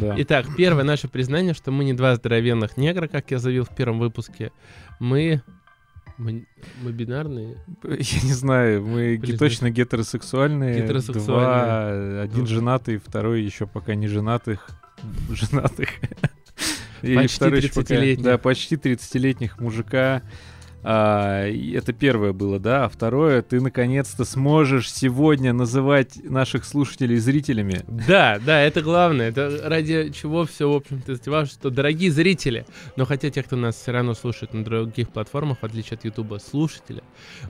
Да. Итак, первое наше признание, что мы не два здоровенных негра, как я заявил в первом выпуске. Мы... Мы, мы бинарные. Я не знаю, мы Блин, точно гетеросексуальные. Гетеросексуальные. Два, один Ну. женатый, второй еще пока не женатых. Женатых. Почти второй еще пока- 30-летних. Да, почти 30-летних мужика. А, это первое было, да. А второе, ты наконец-то сможешь сегодня называть наших слушателей зрителями. Да, да, это главное. Это ради чего все, в общем-то, затевалось, что, дорогие зрители, но хотя те, кто нас все равно слушает на других платформах, в отличие от Ютуба, слушатели,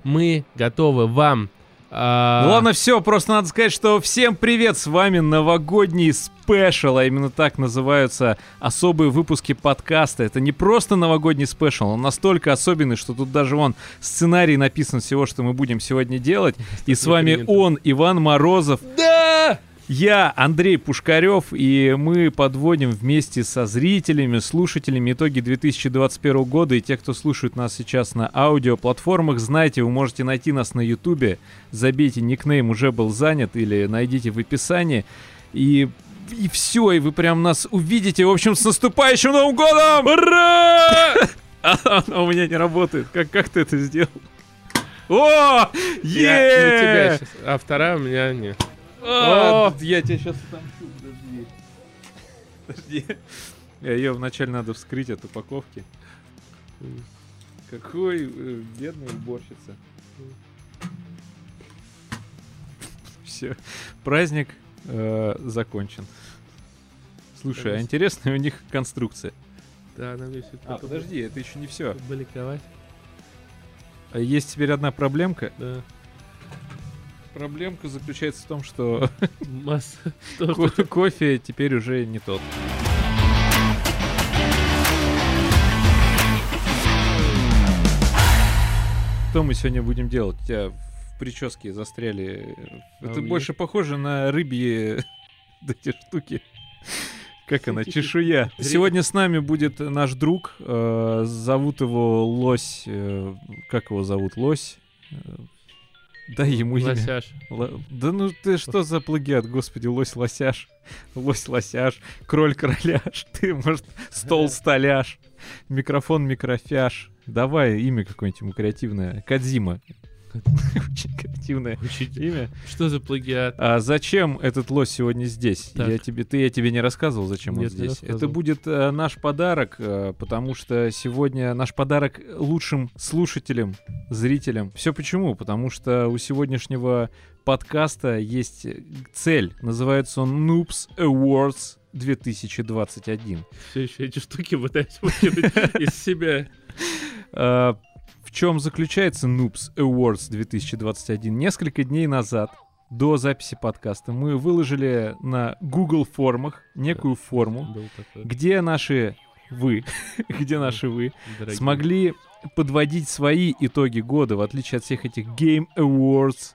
мы готовы вам... а, Ну ладно, все, просто надо сказать, что всем привет, с вами новогодний special, а именно так называются особые выпуски подкаста. Это не просто новогодний special, он настолько особенный, что тут даже вон сценарий написан всего, что мы будем сегодня делать. И с вами он, Иван Морозов, Да! Я, Андрей Пушкарев, и мы подводим вместе со зрителями, слушателями итоги 2021 года. И те, кто слушает нас сейчас на аудиоплатформах, знаете, вы можете найти нас на Ютубе. Забейте никнейм уже был занят или найдите в описании. И и все, и вы прям нас увидите. В общем, с наступающим Новым годом! Ура! А она у меня не работает. Как, как ты это сделал? О! Я на тебя Е! щас, а вторая у меня нет. А, Я тебя сейчас стамчу, подожди. Подожди. Ее вначале надо вскрыть от упаковки. Какой э, бедный уборщица. Все. Праздник э, закончен. Слушай, а Конечно. интересная у них конструкция. Да, она всё А, подожди, это еще не все. Бликовать, Есть теперь одна проблемка. да. Проблемка заключается в том, что кофе теперь уже не тот. Что мы сегодня будем делать? У тебя в прическе застряли. А Это больше похоже на рыбьи эти штуки. Как она? Чешуя. Сегодня с нами будет наш друг. э, Зовут его Лось. э, Как его зовут? Лось? Дай ему имя. Лосяш. Л- Да ну ты что за плагиат, господи, лось лосяш, лось лосяш, кроль короляш, ты, может, стол столяш, микрофон микрофяж. Давай имя какое-нибудь ему креативное. Кадзима. Очень креативное Учить. имя. Что за плагиат? А зачем этот лось сегодня здесь? Так. Я тебе, ты, я тебе не рассказывал, зачем он Нет, не здесь. Это будет э, наш подарок, э, потому что сегодня наш подарок лучшим слушателям, зрителям. Все почему? Потому что у сегодняшнего подкаста есть э, цель. Называется он Noobs Awards 2021. Все еще эти штуки пытаюсь выкинуть из себя. В чем заключается Noobs Awards 2021? Несколько дней назад, до записи подкаста, мы выложили на Google формах некую форму, Был такой, где наши вы, где наши вы дорогие. смогли подводить свои итоги года, в отличие от всех этих Game Awards,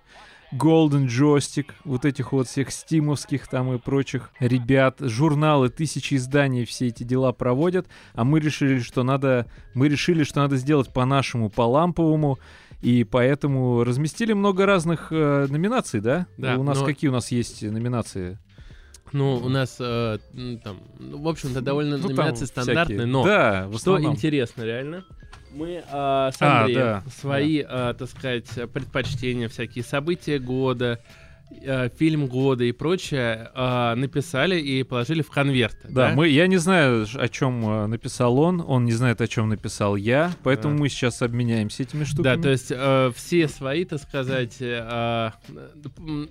Golden Joystick, вот этих вот всех стимовских там и прочих ребят, журналы, тысячи изданий все эти дела проводят, а мы решили, что надо, мы решили, что надо сделать по-нашему, по-ламповому, и поэтому разместили много разных э, номинаций, да? Да, У нас но- какие у нас есть номинации? Ну, у нас э, там, ну, в общем-то, довольно Ну, номинации всякие. стандартные, но да, что интересно, реально, мы э, с А, Андреем да, свои, э, так сказать, предпочтения, всякие события года, фильм года и прочее э, написали и положили в конверты. Да, мы, я не знаю, о чем э, написал он, он не знает, о чем написал я, поэтому Да. мы сейчас обменяемся этими штуками. Да, то есть э, все свои, так сказать, э,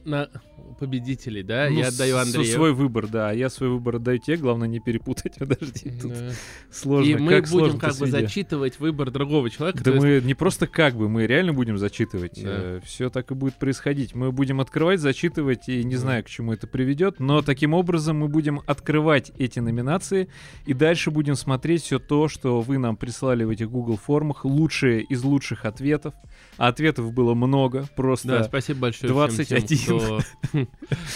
на победителей, да, Ну, я отдаю Андрею. Свой выбор, да, я свой выбор отдаю тебе, главное не перепутать, подожди, тут Да. сложно. И мы как будем как бы зачитывать выбор другого человека. Да то есть- мы не просто как бы, мы реально будем зачитывать. Да. все так и будет происходить. Мы будем открывать, зачитывать, и не знаю, к чему это приведет, но таким образом мы будем открывать эти номинации, и дальше будем смотреть все то, что вы нам прислали в этих Google формах, лучшие из лучших ответов. А ответов было много, просто... Да, спасибо большое 21. всем тем,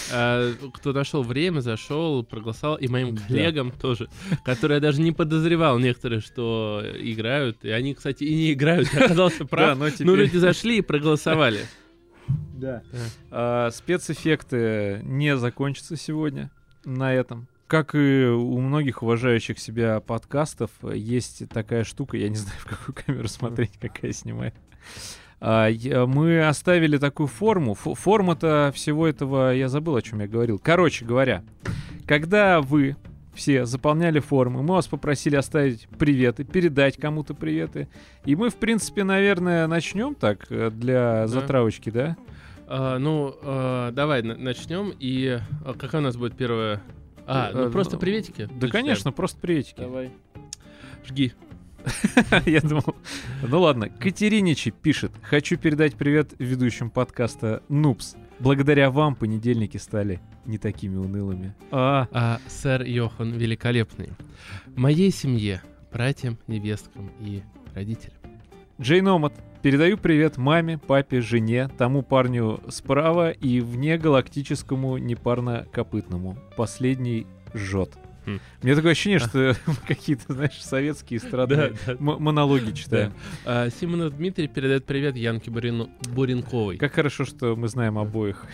кто, кто нашел время, зашел, проголосовал, и моим коллегам тоже, которые я даже не подозревал некоторые, что играют, и они, кстати, и не играют, я оказался прав. но Ну, люди зашли и проголосовали. Да. Да. А, спецэффекты не закончатся сегодня на этом. как и у многих уважающих себя подкастов, есть такая штука, я не знаю, в какую камеру смотреть, какая снимает. А, я- мы оставили такую форму. Фо- Форма-то всего этого, я забыл, о чем я говорил. Короче говоря, когда вы все заполняли формы, мы вас попросили оставить приветы, передать кому-то приветы. И мы, в принципе, наверное, начнем так э, для затравочки, да? А, ну, а, давай на- начнем. И а, какая у нас будет первая? А, ну Э, просто ну, приветики. Да, зачитаем. конечно, просто приветики. Давай. Жги. Я думал. Ну ладно, Катериничи пишет. Хочу передать привет ведущим подкаста Нупс. Благодаря вам понедельники стали не такими унылыми. А, А сэр Йохан великолепный. Моей семье, братьям, невесткам и родителям. Джейн Омат. Передаю привет маме, папе, жене, тому парню справа и внегалактическому непарнокопытному. Последний жжет. Хм. Мне такое ощущение, что какие-то, знаешь, советские м- монологи читаем. А, Симонов Дмитрий передает привет Янке Буренковой. Как хорошо, что мы знаем обоих.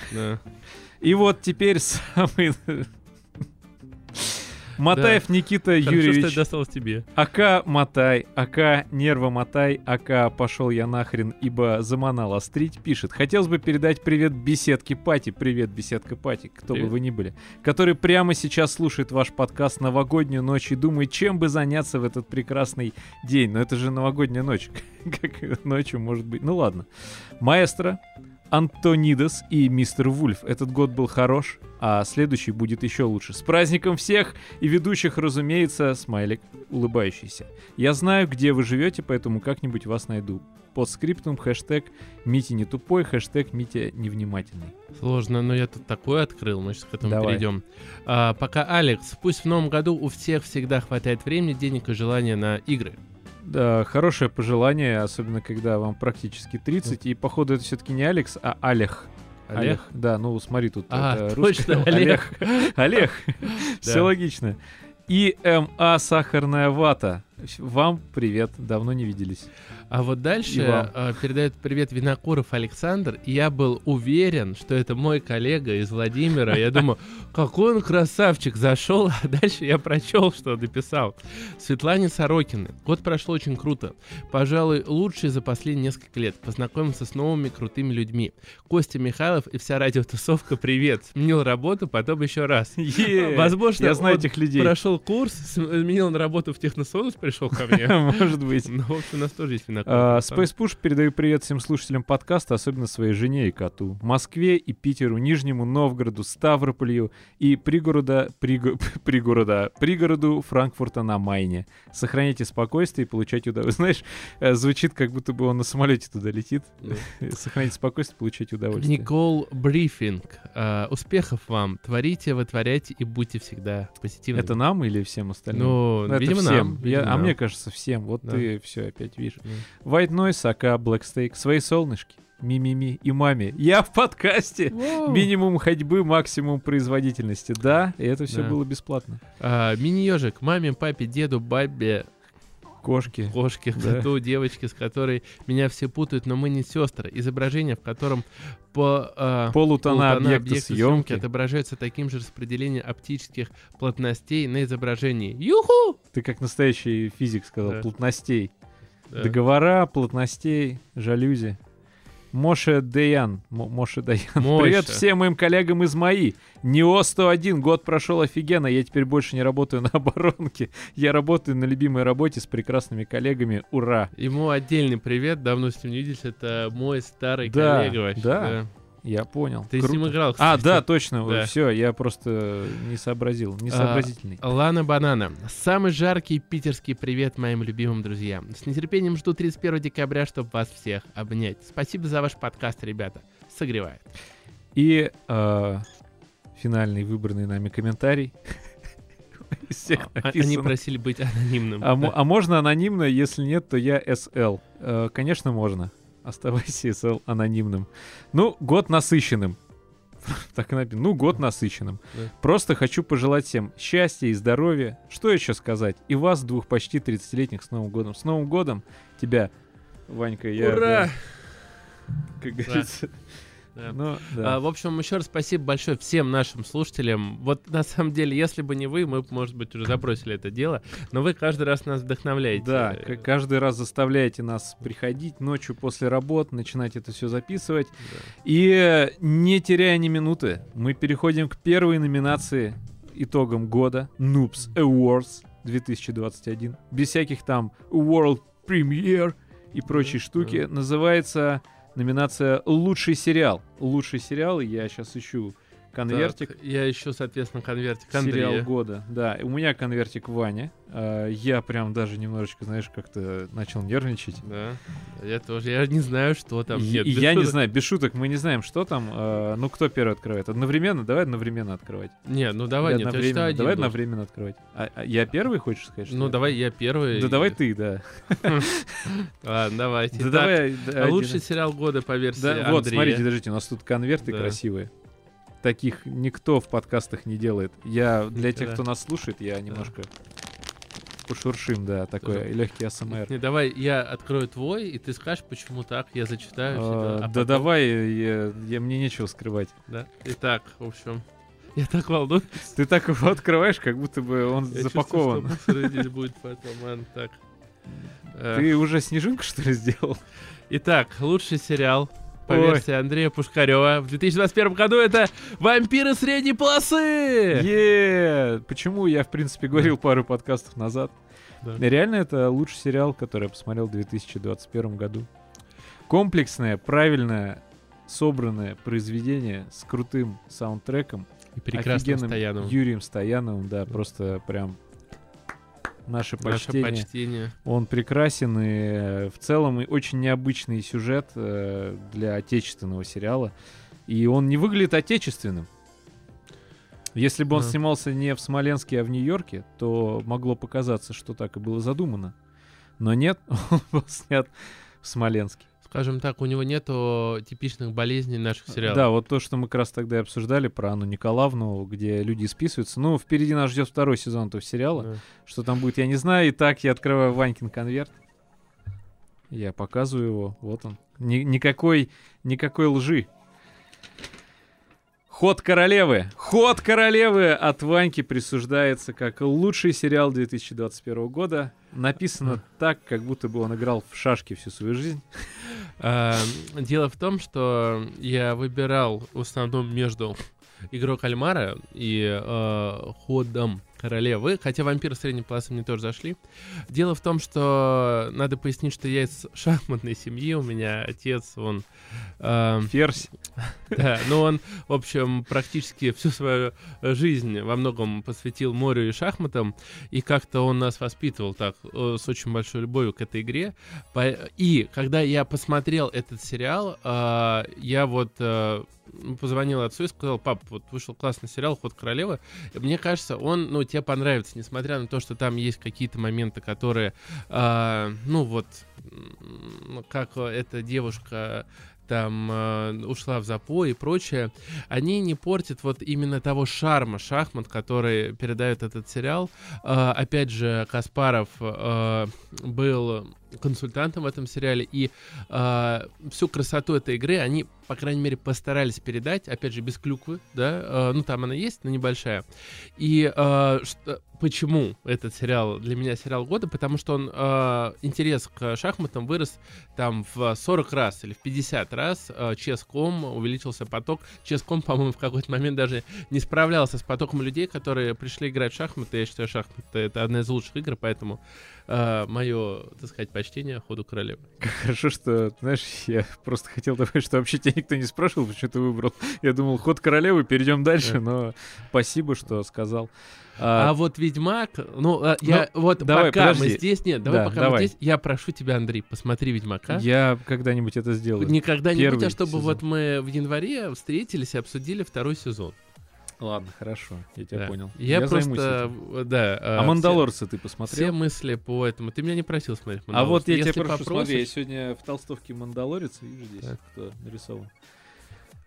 И вот теперь самый... Матаев Никита Хорошо, что Юрьевич, это досталось тебе. АК Матай, АК Нерва Матай, АК Пошел я нахрен, ибо заманал острить, пишет. Хотелось бы передать привет беседке Пати, привет беседка Пати, кто Привет. бы вы ни были, который прямо сейчас слушает ваш подкаст «Новогоднюю ночь» и думает, чем бы заняться в этот прекрасный день. Но это же новогодняя ночь, как ночью может быть. Ну ладно. Маэстро, Антонидас и Мистер Вульф. Этот год был хорош, а следующий будет еще лучше. С праздником всех и ведущих, разумеется, смайлик улыбающийся. Я знаю, где вы живете, поэтому как-нибудь вас найду. Под скриптум хэштег Мити не тупой, хэштег Митя невнимательный. Сложно, но я тут такое открыл, мы сейчас к этому Давай. перейдем. А, пока Алекс, пусть в новом году у всех всегда хватает времени, денег и желания на игры. Да, хорошее пожелание, особенно когда вам практически 30. И походу это все-таки не Алекс, а Олег. Олег? Да, ну смотри, тут А, это точно, русский- Олег. Олег. Все логично. ИМА Сахарная вата. Вам привет, давно не виделись. А вот дальше а, передает привет Винокуров Александр, и я был уверен, что это мой коллега из Владимира. Я думаю, какой он красавчик, зашел, а дальше я прочел, что написал. Светлане Сорокины. Год прошел очень круто. Пожалуй, лучший за последние несколько лет. Познакомился с новыми крутыми людьми. Костя Михайлов и вся радиотусовка, привет. Сменил работу, потом еще раз. Возможно, я знаю этих людей. Прошел курс, сменил на работу в Техносонус, пришел ко мне. Может быть. Ну, в общем, у нас тоже есть Винокуров. А, Space Push передаю привет всем слушателям подкаста, особенно своей жене и коту. Москве и Питеру, Нижнему Новгороду, Ставрополю и пригорода, приго- пригорода, пригороду Франкфурта на Майне. Сохраняйте спокойствие и получайте удовольствие. Знаешь, э, звучит, как будто бы он на самолете туда летит. Сохраняйте спокойствие, получайте удовольствие. Никол Брифинг. А, успехов вам. Творите, вытворяйте и будьте всегда позитивными. Это нам или всем остальным? Ну, это видимо, всем. нам. А мне кажется, всем. Вот Да. ты все опять видишь. М. White Noise, АК Black Steak, свои солнышки, ми-ми-ми и маме. Я в подкасте. Воу. Минимум ходьбы, максимум производительности. Да, и это все Да. было бесплатно. А, Мини-ежик. Маме, папе, деду, бабе, Кошки. кошке, Да. коту, девочке, с которой меня все путают, но мы не сестры. Изображение, в котором по а, Полутона полутона объекта съемки. отображается таким же распределением оптических плотностей на изображении. Юху! Ты как настоящий физик сказал, Да. плотностей. Да. Договора, плотностей, жалюзи. Моше Деян. Мо- Моше. Моше. Привет всем моим коллегам из МАИ. НИО-101. Год прошел офигенно. Я теперь больше не работаю на оборонке. Я работаю на любимой работе с прекрасными коллегами. Ура! Ему отдельный привет, давно с ним не виделись, это мой старый Да, коллега вообще. да. Я понял. Ты с ним Круто. играл, А, кстати. да, точно. Да. Все, я просто не сообразил. Несообразительный. Лана Банана. Самый жаркий питерский привет моим любимым друзьям. С нетерпением жду 31 декабря, чтобы вас всех обнять. Спасибо за ваш подкаст, ребята. Согревает. И э, финальный выбранный нами комментарий. Из всех А- Они просили быть анонимным. А, мо- а можно анонимно? Если нет, то я СЛ. Э, конечно, можно. Оставайся СЛ анонимным. Ну, год насыщенным. Так и написано. Ну, год насыщенным. Да. Просто хочу пожелать всем счастья и здоровья. Что еще сказать? И вас, двух почти 30-летних, с Новым годом. С Новым годом тебя, Ванька, я... Ура! да, как говорится, Да. Ну, да. А, в общем, еще раз спасибо большое всем нашим слушателям. Вот на самом деле, если бы не вы, мы, бы, может быть, уже забросили это дело. Но вы каждый раз нас вдохновляете. Да, каждый раз заставляете нас приходить ночью после работы, начинать это все записывать. Да. И не теряя ни минуты, мы переходим к первой номинации итогам года Noobs Awards 2021. Без всяких там World Premiere и прочие Да, штуки. Называется номинация «Лучший сериал». Лучший сериал, я сейчас ищу конвертик. Так, я ищу, соответственно, конвертик Сериал Андрея. года. Да, у меня конвертик Ваня. А, Я прям даже немножечко, знаешь, как-то начал нервничать. Да, я тоже. Я не знаю, что там. И- Нет, я не шуток. знаю, без шуток, мы не знаем, что там. А, Ну, кто первый открывает? Одновременно? Давай одновременно открывать. Не, ну давай, нет, я считаю один Давай одновременно открывать. А, а я первый, хочешь сказать? Ну давай я первый. Да давай ты, да. Ладно, давайте. Да давай. Лучший сериал года по версии вот, смотрите, подождите, у нас тут конверты красивые. Таких никто в подкастах не делает. Я для тех, кто нас слушает, я немножко пошуршим, да, такой Тоже. легкий АСМР. Не, давай я открою твой, и ты скажешь, почему так, я зачитаю. А, а Да потом- давай, я, я- мне нечего скрывать. Да. Итак, в общем, я так волнуюсь. Ты так его открываешь, как будто бы он Я запакован. чувствую, что будет потом. Ладно, так. Ты уже снежинку, что ли, сделал? Итак, лучший сериал по Ой. версии Андрея Пушкарева в 2021 году это «Вампиры средней полосы». Е, Почему я, в принципе, говорил пару подкастов назад? Да. Реально, это лучший сериал, который я посмотрел в 2021 году. Комплексное, правильное, собранное произведение с крутым саундтреком, И прекрасным Стояновым. Юрием Стояновым, да, просто прям наше Наше почтение. почтение. Он прекрасен и э, в целом и очень необычный сюжет э, для отечественного сериала. И он не выглядит отечественным. Если бы он Да. снимался не в Смоленске, а в Нью-Йорке, то могло показаться, что так и было задумано. Но нет, он был снят в Смоленске. Скажем так, у него нету типичных болезней наших сериалов. Да, вот то, что мы как раз тогда и обсуждали про Анну Николаевну, где люди списываются. Ну, впереди нас ждет второй сезон этого сериала. Да. Что там будет, я не знаю. Итак, я открываю Ванькин конверт. Я показываю его. Вот он. Ни- никакой, никакой лжи. Ход королевы. Ход королевы от Ваньки присуждается как лучший сериал 2021 года. Написано так, как будто бы он играл в шашки всю свою жизнь. А, Дело в том, что я выбирал в основном между игрой кальмара и э, ходом королевы, хотя вампиры средней полосы мне тоже зашли. Дело в том, что надо пояснить, что я из шахматной семьи, у меня отец, он... э, Ферзь. да, но он, в общем, практически всю свою жизнь во многом посвятил морю и шахматам, и как-то он нас воспитывал так, э, с очень большой любовью к этой игре. И когда я посмотрел этот сериал, э, я вот э, позвонил отцу и сказал, пап, вот вышел классный сериал «Ход королевы». Мне кажется, он, ну, тебе понравится, несмотря на то, что там есть какие-то моменты, которые, э, ну, вот, как эта девушка там э, ушла в запой и прочее, они не портят вот именно того шарма шахмат, который передает этот сериал. Э, опять же, Каспаров э, был консультантом в этом сериале, и э, всю красоту этой игры они, по крайней мере, постарались передать, опять же, без клюквы, да, э, ну там она есть, но небольшая. И э, что, почему этот сериал для меня сериал года? Потому что он э, интерес к шахматам вырос там в 40 раз или в 50 раз. Э, Ческом увеличился поток. Ческом, по-моему, в какой-то момент даже не справлялся с потоком людей, которые пришли играть в шахматы. Я считаю, шахматы это одна из лучших игр, поэтому мое, так сказать, почтение ходу королевы. Хорошо, что, знаешь, я просто хотел добавить, что вообще тебя никто не спрашивал, почему ты выбрал. Я думал, ход королевы, перейдем дальше, Да. но спасибо, что сказал. А, А, вот Ведьмак, ну, а, я вот давай, пока мы подожди. здесь, нет, давай Да, пока давай. мы здесь, я прошу тебя, Андрей, посмотри Ведьмака. я когда-нибудь это сделаю. Никогда не а чтобы сезон. вот мы в январе встретились и обсудили второй сезон. Ладно, хорошо, я тебя Да. понял. Я, займусь просто, э, да. А все- Мандалорца ты Все, посмотрел? мысли по этому. Ты меня не просил смотреть А вот я Мандалорца. тебя Если прошу, смотри, я попросишь- сегодня в толстовке Мандалорец, вижу здесь, Так. кто нарисован.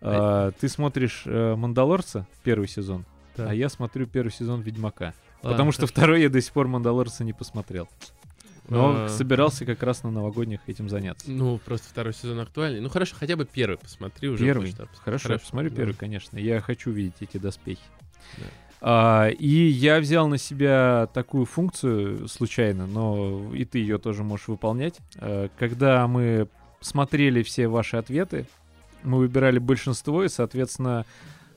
А, ты смотришь э, Мандалорца, первый сезон, Да. а я смотрю первый сезон Ведьмака. Ладно, потому что хорошо. второй я до сих пор Мандалорца не посмотрел. Но а... собирался как раз на новогодних этим заняться. Ну, просто второй сезон актуальный. Ну, хорошо, хотя бы первый посмотри уже. Первый? Хорошо, хорошо, посмотрю да. первый, конечно. Я хочу видеть эти доспехи. Да. А, и я взял на себя такую функцию случайно, но и ты ее тоже можешь выполнять. А, когда мы смотрели все ваши ответы, мы выбирали большинство, и, соответственно,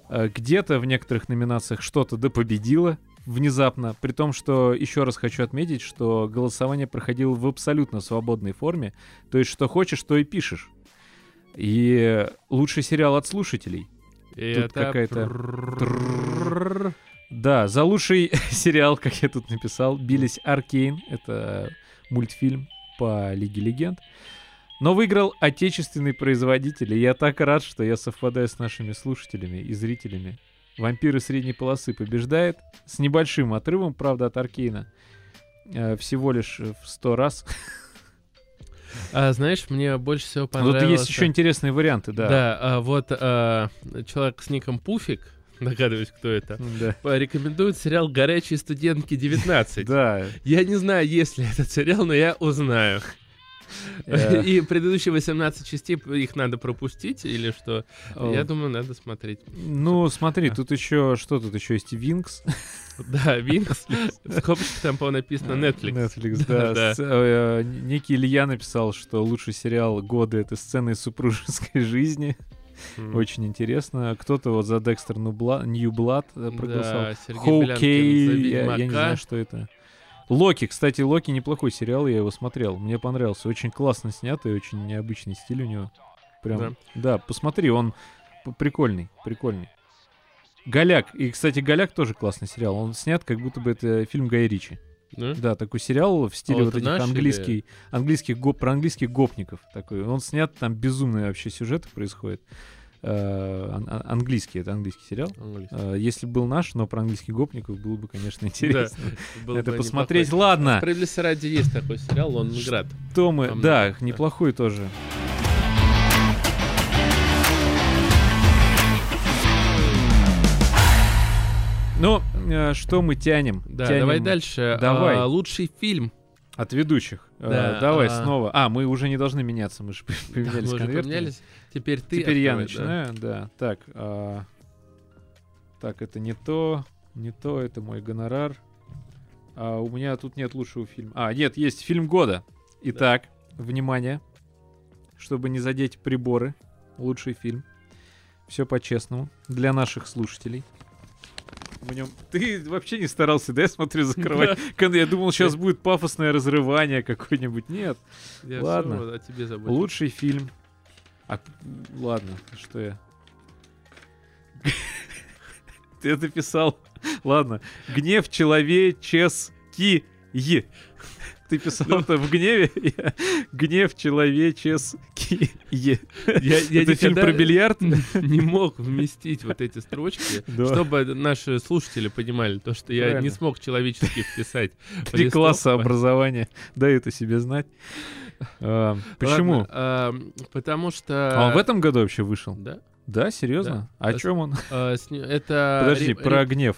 а, где-то в некоторых номинациях что-то допобедило, да внезапно, при том, что еще раз хочу отметить, что голосование проходило в абсолютно свободной форме, то есть что хочешь, то и пишешь. И лучший сериал от слушателей. И Тут это какая-то... Да, за лучший сериал, как я тут написал, бились Аркейн, это мультфильм по Лиге Легенд. Но выиграл отечественный производитель, и я так рад, что я совпадаю с нашими слушателями и зрителями. Вампиры средней полосы побеждает с небольшим отрывом, правда, от Аркейна. Э, всего лишь в 100 раз. А, знаешь, мне больше всего понравилось... Тут есть еще интересные варианты, да. Да, а, вот а, человек с ником Пуфик, догадываюсь, кто это, Да. рекомендует сериал «Горячие студентки 19». Да. Я не знаю, есть ли этот сериал, но я узнаю. Э, И предыдущие 18 частей, их надо пропустить или что? Я думаю, надо смотреть. Ну, смотри, тут еще, что тут еще есть? Винкс. Да, Винкс. Скобочка там, по написано Netflix. Netflix, Да. С- э, Некий Илья написал, что лучший сериал года — это сцены из супружеской жизни. М. Очень интересно. Кто-то вот за Декстер Нью Блад проголосовал. Да, Сергей Хоукей, я, я не знаю, что это. Локи, кстати, Локи неплохой сериал, я его смотрел. Мне понравился. Очень классно снятый, очень необычный стиль у него. Прям, Да. да, посмотри, он прикольный, прикольный. Голяк. И, кстати, Голяк тоже классный сериал. Он снят, как будто бы это фильм Гая Ричи. Да? Да, такой сериал в стиле А вот этих английский, английских гоп, про английских гопников такой. Он снят, там безумные вообще сюжеты происходят. Э, ан- ан- английский, это английский сериал. Английский. Э, Если был наш, но про английских гопников было бы, конечно, интересно. было Это бы посмотреть. неплохой. Ладно, Справедливости ради есть такой сериал, Лондонград. то мы... По-моему, Да, да. неплохой тоже. Ну, э, что мы тянем? Да, Тянем давай дальше. Давай. А, лучший фильм. От ведущих. Э, Да, давай а- снова. А, мы уже не должны меняться, мы же Да, поменялись мы уже конвертами. поменялись. Теперь ты Теперь я открой, да. начинаю, да. Так, а, так, это не то, не то, это мой гонорар. А у меня тут нет лучшего фильма. А, нет, есть фильм года. Итак, внимание, чтобы не задеть приборы, лучший фильм. Все по-честному для наших слушателей. В нем... Ты вообще не старался, да, я смотрю, закрывать. Я думал, сейчас будет пафосное разрывание какое-нибудь. Нет. Я Ладно. всё о тебе забыл. Лучший фильм. А, ладно, что я. Ты это писал. Ладно. Гнев человеческий. Ты писал это в гневе? Гнев человеческий. Я, я Это фильм про бильярд? не мог вместить вот эти строчки, Да. чтобы наши слушатели понимали то, что я не смог человечески вписать. Три класса образования. Дай это себе знать. А, Почему? А, потому что... А он в этом году вообще вышел? Да. Да, серьезно? Да. О чем он? Ним- это... Подожди, про гнев.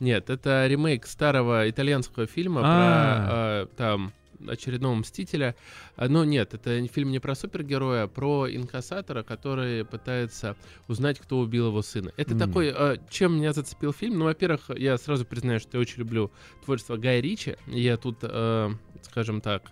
Нет, это ремейк старого итальянского фильма про а, там очередного мстителя. А, Ну нет, это фильм не про супергероя, а про инкассатора, который пытается узнать, кто убил его сына. Это М. такой, чем меня зацепил фильм. Ну, во-первых, я сразу признаю, что я очень люблю творчество Гая Ричи. Я тут, э, скажем так,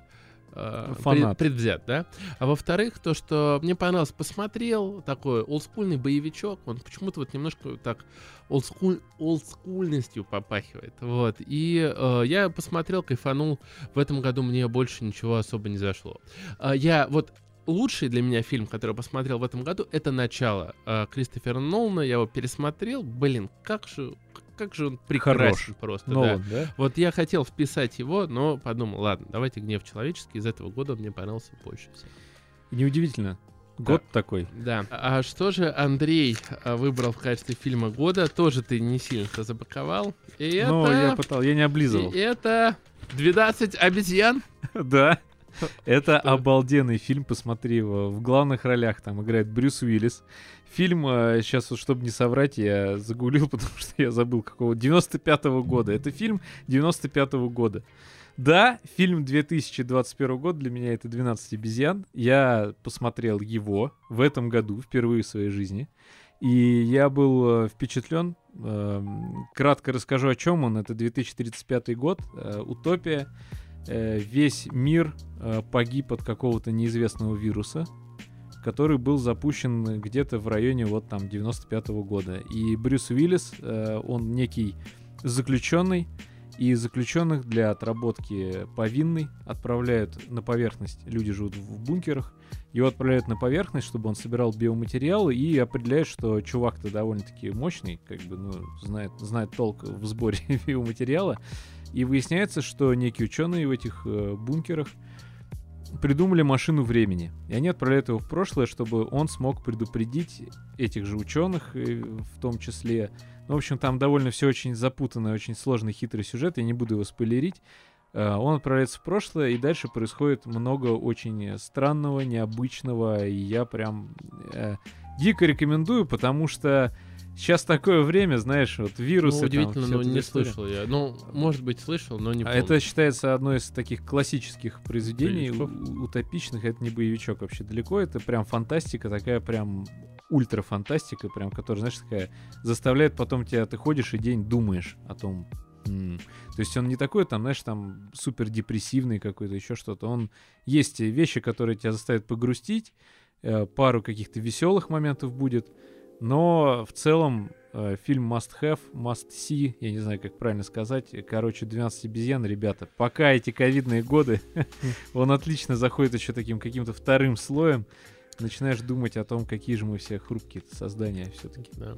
э, пред- Фанат. предвзят, да. А во-вторых, то, что мне понравилось, посмотрел такой олдскульный боевичок, он почему-то вот немножко так олдскуль, олдскульностью попахивает, вот. И э, я посмотрел, кайфанул. В этом году мне больше ничего особо не зашло. А, я вот лучший для меня фильм, который я посмотрел в этом году, это «Начало» э, Кристофера Нолана. Я его пересмотрел. Блин, как же, как же он прекрасен просто. да. Нолан, да? Вот я хотел вписать его, но подумал, ладно, давайте «Гнев человеческий». Из этого года он мне понравился больше всего. Неудивительно. Год такой. Да. А что же Андрей а, выбрал в качестве фильма года? Тоже ты не сильно-то запаковал. И Ну, это... я пытал, я не облизывал. И это 12 обезьян. Да. Это обалденный фильм, посмотри его. В главных ролях там играет Брюс Уиллис. Фильм, сейчас, чтобы не соврать, я загуглил, потому что я забыл какого. 95-го года. Это фильм 95-го года. Да, фильм 2021 год для меня это 12 обезьян. Я посмотрел его в этом году, впервые в своей жизни. И я был э, впечатлен. Эм, Кратко расскажу, о чем он. Это 2035 год, э, утопия. Э, Весь мир э, погиб от какого-то неизвестного вируса, который был запущен где-то в районе вот там 95 года. И Брюс Уиллис, э, он некий заключенный, и заключенных для отработки повинной отправляют на поверхность. Люди живут в бункерах. Его отправляют на поверхность, чтобы он собирал биоматериалы и определяет, что чувак-то довольно-таки мощный, как бы, ну, знает, знает толк в сборе биоматериала. И выясняется, что некие ученые в этих э, бункерах придумали машину времени. И они отправляют его в прошлое, чтобы он смог предупредить этих же ученых, э, в том числе. Ну, в общем, там довольно все очень запутанный, очень сложный, хитрый сюжет. Я не буду его спойлерить. Э, Он отправляется в прошлое, и дальше происходит много очень странного, необычного. И я прям э, дико рекомендую, потому что сейчас такое время, знаешь, вот вирусы. Ну, там, удивительно, вся но не история. слышал я. Ну, может быть, слышал, но не А помню. это считается одной из таких классических произведений у- утопичных. Это не боевичок вообще далеко. Это прям фантастика, такая прям ультра-фантастика, прям, которая, знаешь, такая заставляет потом тебя, ты ходишь и день думаешь о том. м. То есть он не такой, там, знаешь, там супер депрессивный какой-то, еще что-то. Он есть вещи, которые тебя заставят погрустить, э, пару каких-то веселых моментов будет, но в целом э, фильм must have, must see, я не знаю, как правильно сказать. Короче, 12 обезьян, ребята. Пока эти ковидные годы, он отлично заходит еще таким каким-то вторым слоем. Начинаешь думать о том, какие же мы все хрупкие создания все-таки. Да.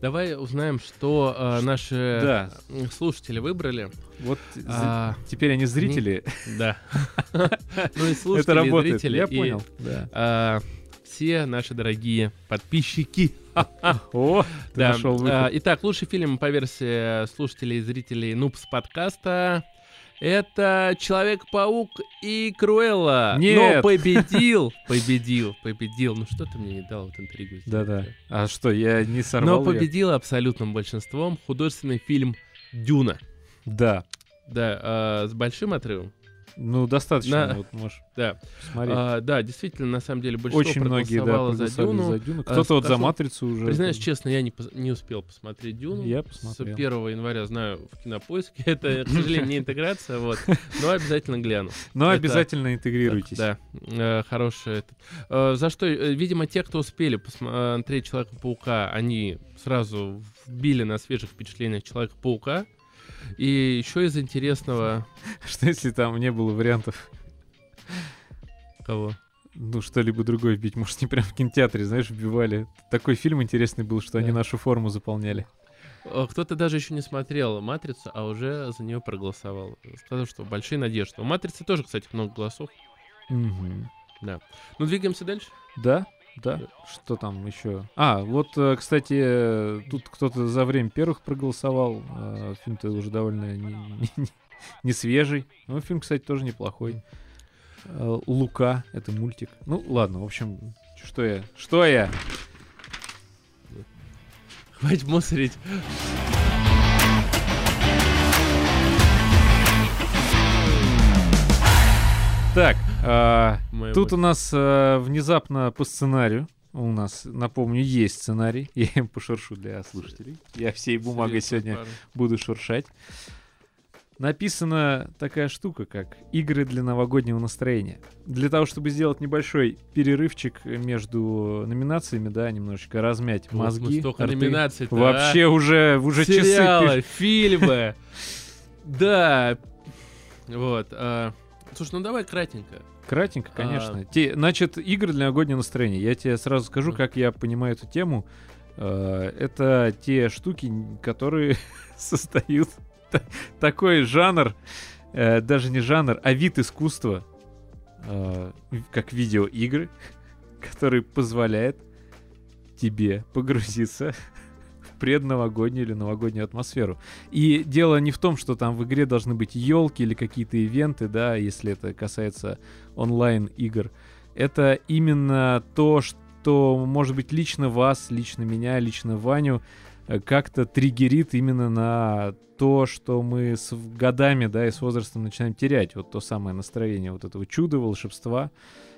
Давай узнаем, что э, наши Да. слушатели выбрали. Вот А, теперь они зрители. да. Ну и слушатели, и зрители, Я понял. Все наши дорогие подписчики. О, ты Да. нашел выход. а, Итак, лучший фильм по версии слушателей и зрителей Нупс подкаста это Человек-паук и Круэлла. Нет. Но победил, победил, победил. Ну что ты мне не дал вот интригу? Да-да. А что, я не Но сорвал её? победил абсолютным большинством художественный фильм Дюна. Да. Да, а, с большим отрывом. Ну, достаточно. На- Вот можешь Да. А, да, действительно, на самом деле большинство Очень многие, да, за Дюну. за Дюну. Кто-то вот за Матрицу уже. Признаюсь честно, я не, не успел посмотреть Дюну. Я С посмотрел. 1 января знаю в кинопоиске. Это, к сожалению, не интеграция, вот. Но обязательно гляну. Но это- обязательно интегрируйтесь. Да, э, этот. Э, За что, э, видимо, те, кто успели посмотреть Человека-паука, они сразу вбили на свежих впечатлениях Человека-паука. И еще из интересного... Что если там не было вариантов, Кого? ну, что-либо другое вбить? Может, не прям в кинотеатре, знаешь, вбивали. Такой фильм интересный был, что они Да. нашу форму заполняли. Э, Кто-то даже еще не смотрел «Матрицу», а уже за нее проголосовал. Сказал, что большие надежды. У «Матрицы» тоже, кстати, много голосов. Мгм. Ну, двигаемся дальше. Да, да. Что там еще? А, вот, э, кстати, э, тут кто-то за время первых проголосовал. Э, Фильм-то уже довольно не, не- не- свежий. Но фильм, кстати, тоже неплохой. Э, Лука, это мультик. Ну, ладно, в общем, что я? Что я? Хватит мусорить. Так, а, Моя тут у нас э, внезапно по сценарию. У нас, напомню, есть сценарий. Я им пошуршу для слушателей. Я всей бумагой Серьезная сегодня пара. буду шуршать. Написана такая штука, как игры для новогоднего настроения. Для того, чтобы сделать небольшой перерывчик между номинациями, да, немножечко размять Ох, мы мозги. столько рты. номинаций-то, а. Вообще уже, уже часы Сериалы, пиш- фильмы. Да. Вот. а, Слушай, ну давай кратенько. Кратенько, А. конечно. Те, значит, игры для новогоднего настроения. Я тебе сразу скажу, как я понимаю эту тему. Э, Это те штуки, которые создают та- такой жанр, э, даже не жанр, а вид искусства, э, как видеоигры, который позволяет тебе погрузиться предновогоднюю или новогоднюю атмосферу. И дело не в том, что там в игре должны быть елки или какие-то ивенты, да, если это касается онлайн-игр. Это именно то, что, может быть, лично вас, лично меня, лично Ваню э, как-то триггерит именно на то, что мы с годами, да, и с возрастом начинаем терять вот то самое настроение вот этого чуда, волшебства.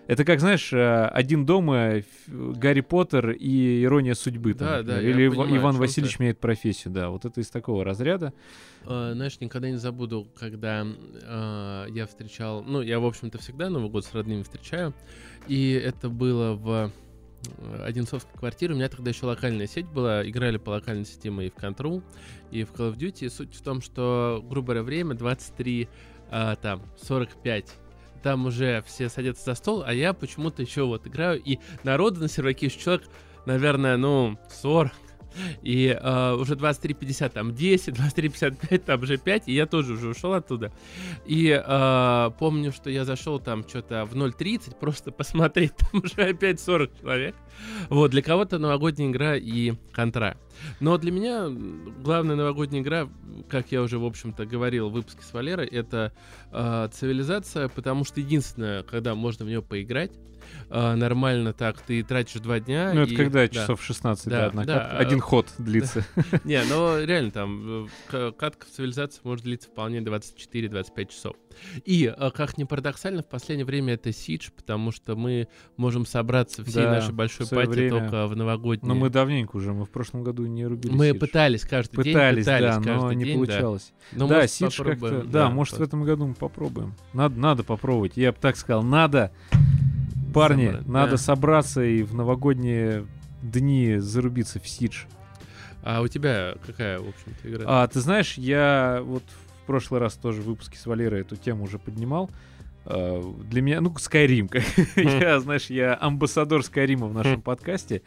Это как, знаешь, э, один дома, Гарри Поттер и Ирония судьбы. Там, Да, да, Или понимаю, Иван Васильевич ты. меняет профессию, да. Вот это из такого разряда. Э, Знаешь, никогда не забуду, когда э, я встречал, ну, я, в общем-то, всегда Новый год с родными встречаю, и это было в э, Одинцовской квартире, у меня тогда еще локальная сеть была, играли по локальной мы и в Control, и в Call of Duty. Суть в том, что, грубо говоря, время 23, э, там, 45, там уже все садятся за стол, а я почему-то еще вот играю, и народу на серваке еще человек, наверное, ну, 40, и э, уже 23.50, там 10, 23.55, там уже 5, и я тоже уже ушел оттуда. И э, помню, что я зашел там что-то в 0.30, просто посмотреть, там уже опять 40 человек. Вот, для кого-то новогодняя игра и контра. Но для меня главная новогодняя игра, как я уже, в общем-то, говорил в выпуске с Валерой, это э, цивилизация, потому что единственное, когда можно в нее поиграть, э, нормально так, ты тратишь два дня. Ну, это и- когда да. часов 16, да, Да, одна да, катка. а- один ход длится. Не, ну реально там э, катка в цивилизации может длиться вполне 24-25 часов. И, э, как ни парадоксально, в последнее время это Сидж, потому что мы можем собраться всей Да, нашей большой пати время. только в новогодние. Но мы давненько уже, мы в прошлом году не рубили Мы Сидж. пытались каждый Пытались, день, пытались да, но каждый не день, да. получалось. Но, да, может, Сидж как-то... попробуем, Да, может, в этом году мы попробуем. Надо, надо попробовать. Я бы так сказал, надо, парни, Собрать, надо да. собраться и в новогодние дни зарубиться в Сидж. А у тебя какая, в общем-то, игра? А, ты знаешь, я вот в прошлый раз тоже в выпуске с Валерой эту тему уже поднимал. А, Для меня, ну, Skyrim. как- Я, знаешь, я амбассадор Скайрима в нашем подкасте.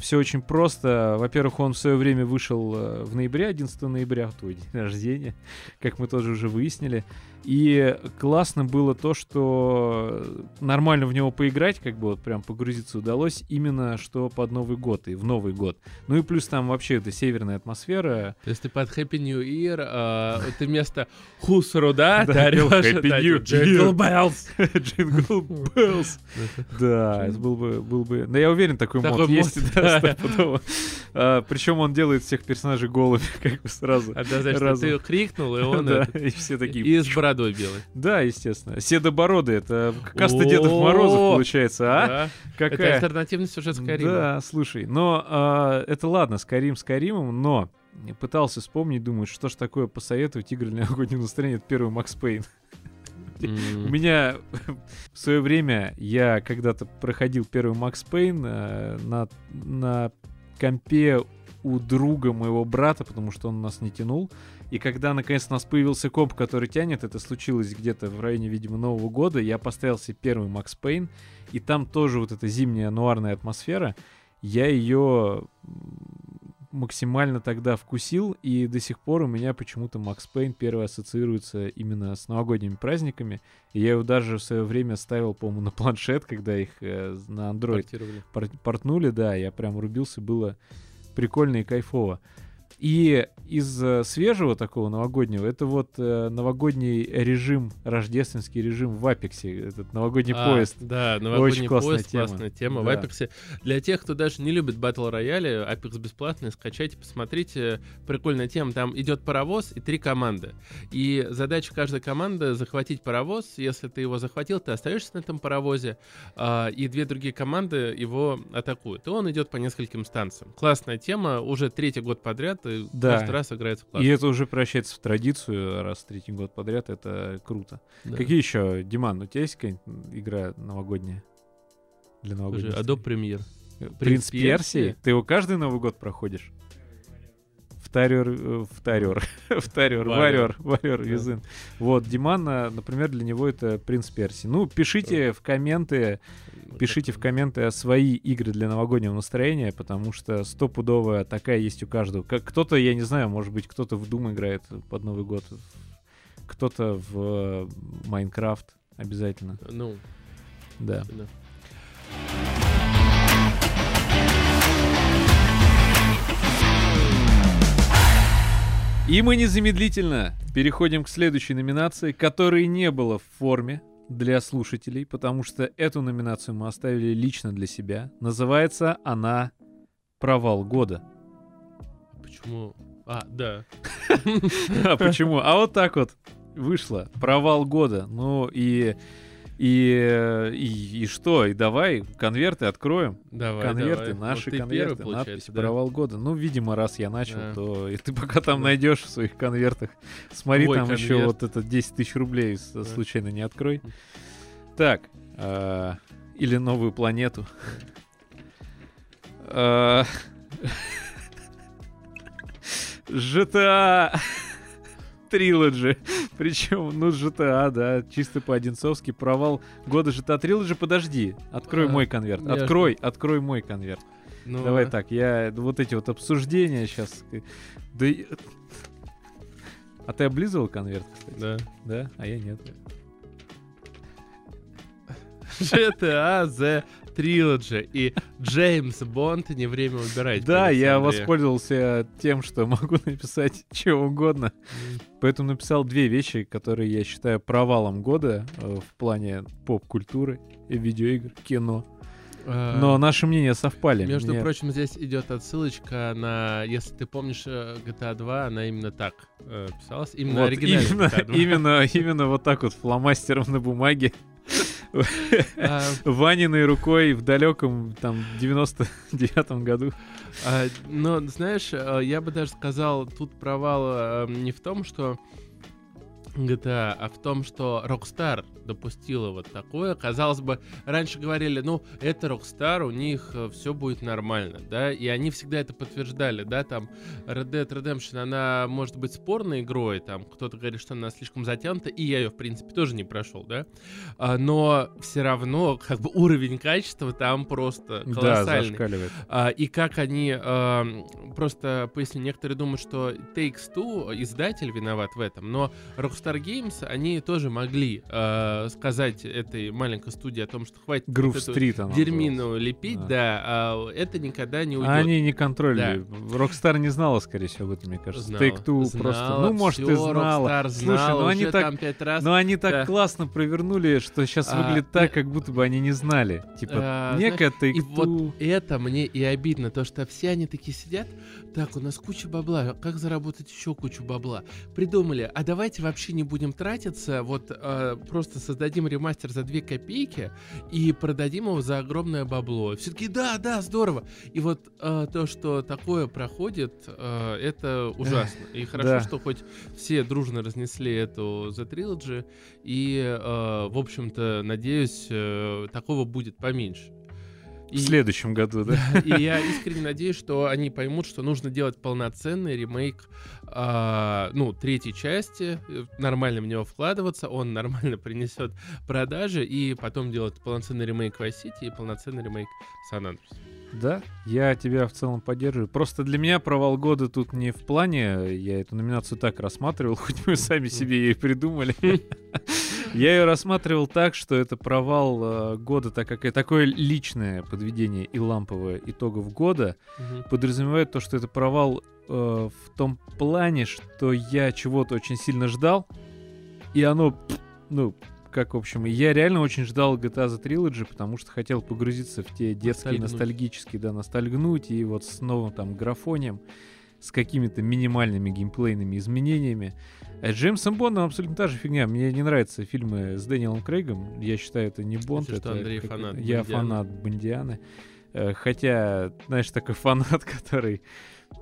Все очень просто. Во-первых, он в свое время вышел э, в ноябре, 11 ноября, твой день рождения, как мы тоже уже выяснили. И классно было то, что нормально в него поиграть, как бы вот прям погрузиться удалось, именно что под Новый год и в Новый год. Ну и плюс там вообще это северная атмосфера, То есть ты под Happy New Year, а, ты вместо Фус Ро Да, орёшь, Happy New Jingle. Bells. Jingle Bells. Да, это был бы, был бы... Да я уверен, такой, мод есть. А, Причем он делает всех персонажей голыми, как бы сразу. Однозначно, ты крикнул, и он и все такие... и с бородой белой. Да, естественно. Седобороды, это каста Дедов Морозов получается, а? Да. Это Какая? альтернативный сюжет Скайрима. Да, слушай, но а, это ладно, Скайрим Скайримом, но пытался вспомнить, думаю, что ж такое посоветовать игры для новогоднего настроения, это первый Макс Пейн. У меня в свое время я когда-то проходил первый Макс Пейн э, на, на компе у друга моего брата, потому что он нас не тянул. И когда наконец у нас появился комп, который тянет, это случилось где-то в районе, видимо, Нового года, я поставил себе первый Макс Пейн, и там тоже вот эта зимняя нуарная атмосфера, я ее максимально тогда вкусил, и до сих пор у меня почему-то Макс Пейн первый ассоциируется именно с новогодними праздниками. И я его даже в свое время ставил, по-моему, на планшет, когда их э, на Android портнули, да, я прям рубился, было прикольно и кайфово. И из э, свежего такого новогоднего, это вот э, новогодний режим, рождественский режим в Апексе, этот новогодний А, поезд. Да, новогодний Очень классная поезд, тема. классная тема. В Да. Апексе. Для тех, кто даже не любит батл рояли, Апекс бесплатный, скачайте, посмотрите. Прикольная тема. Там идет паровоз и три команды. И задача каждой команды захватить паровоз. Если ты его захватил, ты остаешься на этом паровозе, а, и две другие команды его атакуют. И он идет по нескольким станциям. Классная тема, уже третий год подряд, и Да. каждый раз играется классно. И это уже превращается в традицию, раз третий год подряд, это круто. Да. Какие еще, Диман, у тебя есть какая-нибудь игра новогодняя? Для новогодней Adobe Premiere. Принц Принц Персии? Персии? Ты его каждый Новый год проходишь? Вторер, э, вторер, вторер, Варьер. варьер, юзын. Вот, Диман, а, например, для него это Принц Персии. Ну, пишите в комменты, пишите в комменты свои игры для новогоднего настроения, потому что стопудовая такая есть у каждого. Как кто-то, я не знаю, может быть, кто-то в Doom играет под Новый год, кто-то в э, Майнкрафт обязательно, Ну, да. да. И мы незамедлительно переходим к следующей номинации, которой не было в форме для слушателей, потому что эту номинацию мы оставили лично для себя. Называется она «Провал года». почему? А, да. А почему? А вот так вот вышло. Провал года. Ну и... И, и, и что? И давай конверты откроем. Давай, конверты, давай. наши Вот ты конверты, первый, надпись да? «Провал года». Ну, видимо, раз я начал, Да. то и ты пока там Да. найдешь в своих конвертах. Смотри, Твой там еще конверт. вот это 10 тысяч рублей Да. случайно не открой. Так, а, или новую планету. А, GTA Trilogy. Причем, ну, GTA, да, чисто по-одинцовски. Провал года GTA Trilogy. Подожди, открой А, мой конверт. Открой, открой мой конверт. Ну, Давай так, я вот эти вот обсуждения сейчас. Да и- А ты облизывал конверт, кстати? Да. Да? А я нет. GTA The Trilogy и Джеймс Бонд не время убирать. Да, я воспользовался тем, что могу написать что угодно. Поэтому написал две вещи, которые я считаю провалом года э, в плане поп-культуры, видеоигр, кино. А, Но наши мнения совпали. Между Мне- прочим, здесь идет отсылочка на, если ты помнишь, э, GTA 2, она именно так э, писалась. Именно вот оригинальная именно, GTA 2. именно, именно вот так вот фломастером на бумаге. Ваниной рукой в далеком там 99-м году. а, Но, знаешь, э, я бы даже сказал, тут провал э, не в том, что GTA, а в том, что Rockstar допустила вот такое. Казалось бы, раньше говорили, ну, это Rockstar, у них все будет нормально, да, и они всегда это подтверждали, да, там Red Dead Redemption, она может быть спорной игрой, там кто-то говорит, что она слишком затянута, и я ее, в принципе, тоже не прошел, да, А, но все равно, как бы, уровень качества там просто Да, колоссальный. зашкаливает. А, и как они, просто поясню, некоторые думают, что Takes-Two, издатель, виноват в этом, но Rockstar Games, они тоже могли а, сказать этой маленькой студии о том, что хватит Грув вот она дерьмину лепить, Да. да, а это никогда не уйдет. А Они не контролили. Rockstar не знала, скорее всего, об этом, мне кажется. Знала, Take-Two просто... знала, Ну, может, всё, и знала. Rockstar Слушай, знала ну они так- пять раз. Но они так Да. классно провернули, что сейчас А, выглядит так, как будто бы они не знали. Типа, А, некая И Take-Two... вот это мне и обидно, то что все они такие сидят, так, у нас куча бабла, как заработать еще кучу бабла? Придумали, а давайте вообще не будем тратиться, вот э, просто создадим ремастер за 2 копейки и продадим его за огромное бабло. Все таки да, да, здорово. И вот э, то, что такое проходит, э, это ужасно. И хорошо, да. что хоть все дружно разнесли эту The Trilogy, и, э, в общем-то, надеюсь, э, такого будет поменьше. В следующем году, да? И я искренне надеюсь, что они поймут, что нужно делать полноценный ремейк, а, ну, третьей части, нормально в него вкладываться, он нормально принесет продажи, и потом делать полноценный ремейк Vice City и полноценный ремейк Andreas. Да, я тебя в целом поддерживаю. Просто для меня провал года тут не в плане, я эту номинацию так рассматривал, хоть мы сами себе ее и придумали. Я ее рассматривал так, что это провал э, года, так как и такое личное подведение и ламповое итогов года Мгм. подразумевает то, что это провал э, в том плане, что я чего-то очень сильно ждал, и оно, ну, как, в общем, я реально очень ждал GTA The Trilogy, потому что хотел погрузиться в те детские, Ностальгнуть. ностальгические, да, ностальгнуть, и вот с новым там графонием, с какими-то минимальными геймплейными изменениями. А Джеймсом Бондом абсолютно та же фигня. Мне не нравятся фильмы с Дэниелом Крейгом. Я считаю, это не Бонд. Что это Андрей какой-то- фанат Я Бондианы. фанат Бондианы. Э, Хотя, знаешь, такой фанат, который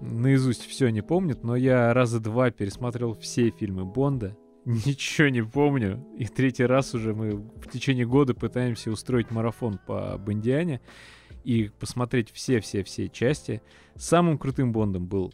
наизусть все не помнит, но я раза два пересмотрел все фильмы Бонда. Ничего не помню. И третий раз уже мы в течение года пытаемся устроить марафон по Бондиане и посмотреть все-все-все части. Самым крутым Бондом был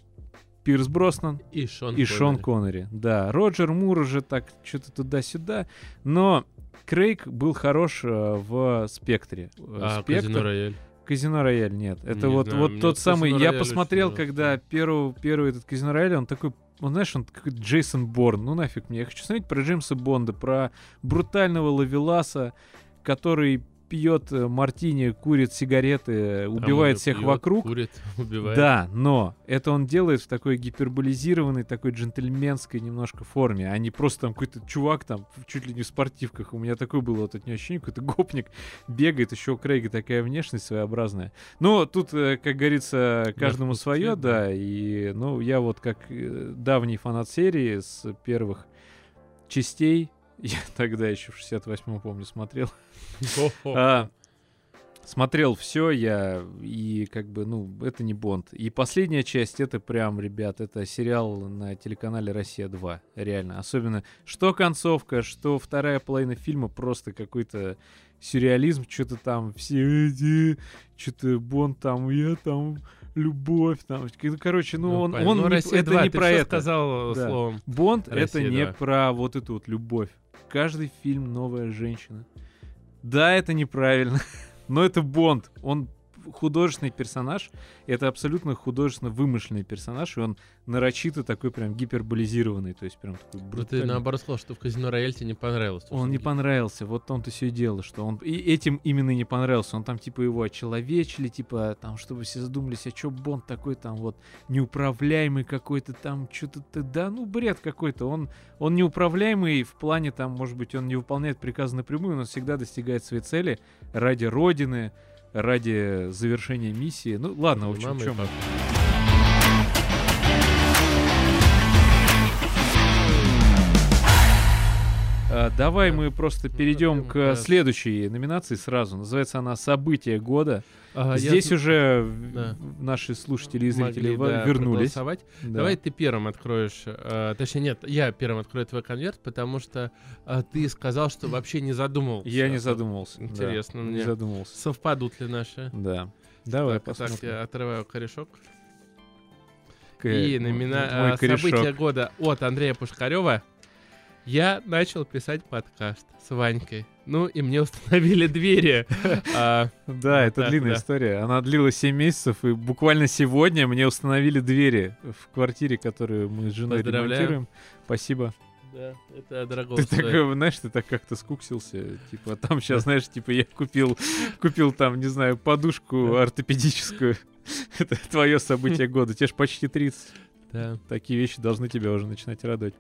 Пирс Броснан И Шон и Шон Коннери. Коннери. Да, Роджер Мур уже так что-то туда-сюда, но Крейг был хорош э, в Спектре. Э, А, Спектр- Казино Рояль. Казино Рояль нет. Это Не вот, знаю, вот тот самый. Я посмотрел, когда первый, первый этот Казино Рояль, он такой, он знаешь, он какой Джейсон Борн. Ну нафиг мне. Я хочу смотреть про Джеймса Бонда, про брутального Лавеласа, который пьет э, мартини, курит сигареты, убивает всех пьет, вокруг. Курит, убивает. Да, но это он делает в такой гиперболизированной, такой джентльменской немножко форме, а не просто там какой-то чувак там чуть ли не в спортивках. У меня такое было вот от него ощущение, какой-то гопник бегает, еще у Крейга такая внешность своеобразная. Но тут, э, как говорится, каждому вкус свое, цвет, да. и, ну, я вот как э, давний фанат серии с первых частей, я тогда еще в 68-м, помню, смотрел, смотрел все я, и как бы, ну, это не Бонд. И последняя часть, это прям, ребят, это сериал на телеканале «Россия-2», реально. Особенно, что концовка, что вторая половина фильма, просто какой-то сюрреализм, что-то там все эти, что-то Бонд там, я там, любовь там. Короче, ну, он, понятно. он Ну, не- Россия это 2, не про это. сказал Да. словом. Бонд это не 2. про вот эту вот любовь. Каждый фильм новая женщина. Да, это неправильно, но это Бонд. Он художественный персонаж, это абсолютно художественно вымышленный персонаж, и он нарочито такой прям гиперболизированный, то есть прям такой Ну, ты брутальный. наоборот сказал, что в казино Рояль тебе не понравилось. Он не ги- понравился, вот он-то все и дело, что он и этим именно не понравился. Он там типа его очеловечили, типа там, чтобы все задумались, а чё Бонд такой там вот неуправляемый какой-то там, что-то ты, да, ну бред какой-то. Он, он неуправляемый в плане там, может быть, он не выполняет приказы напрямую, но всегда достигает своей цели ради Родины, ради завершения миссии. Ну ладно, в общем, в чем? А, Давай Да. мы просто Ну, перейдем к да. следующей номинации сразу. Называется она «События года». А, Здесь уже Да. наши слушатели и зрители могли, во- да, вернулись. Да. Давай ты первым откроешь. э, точнее, нет, я первым открою твой конверт, потому что э, ты сказал, что вообще не задумывался. Я не задумывался. да. Интересно не задумывался. Совпадут ли наши? Да. Давай так, так, посмотрим. я отрываю корешок. И номина... э, события года от Андрея Пушкарева. Я начал писать подкаст с Ванькой. Ну, и мне установили двери. А, Да, это длинная история. Она длилась 7 месяцев, и буквально сегодня мне установили двери в квартире, которую мы с женой ремонтируем. Спасибо. Да, это дорого Ты стоит. такой, знаешь, ты так как-то скуксился. Типа, там сейчас, знаешь, типа, я купил, купил там, не знаю, подушку ортопедическую. Это твое событие года. Тебе ж почти 30. Да. Такие вещи должны тебя уже начинать радовать.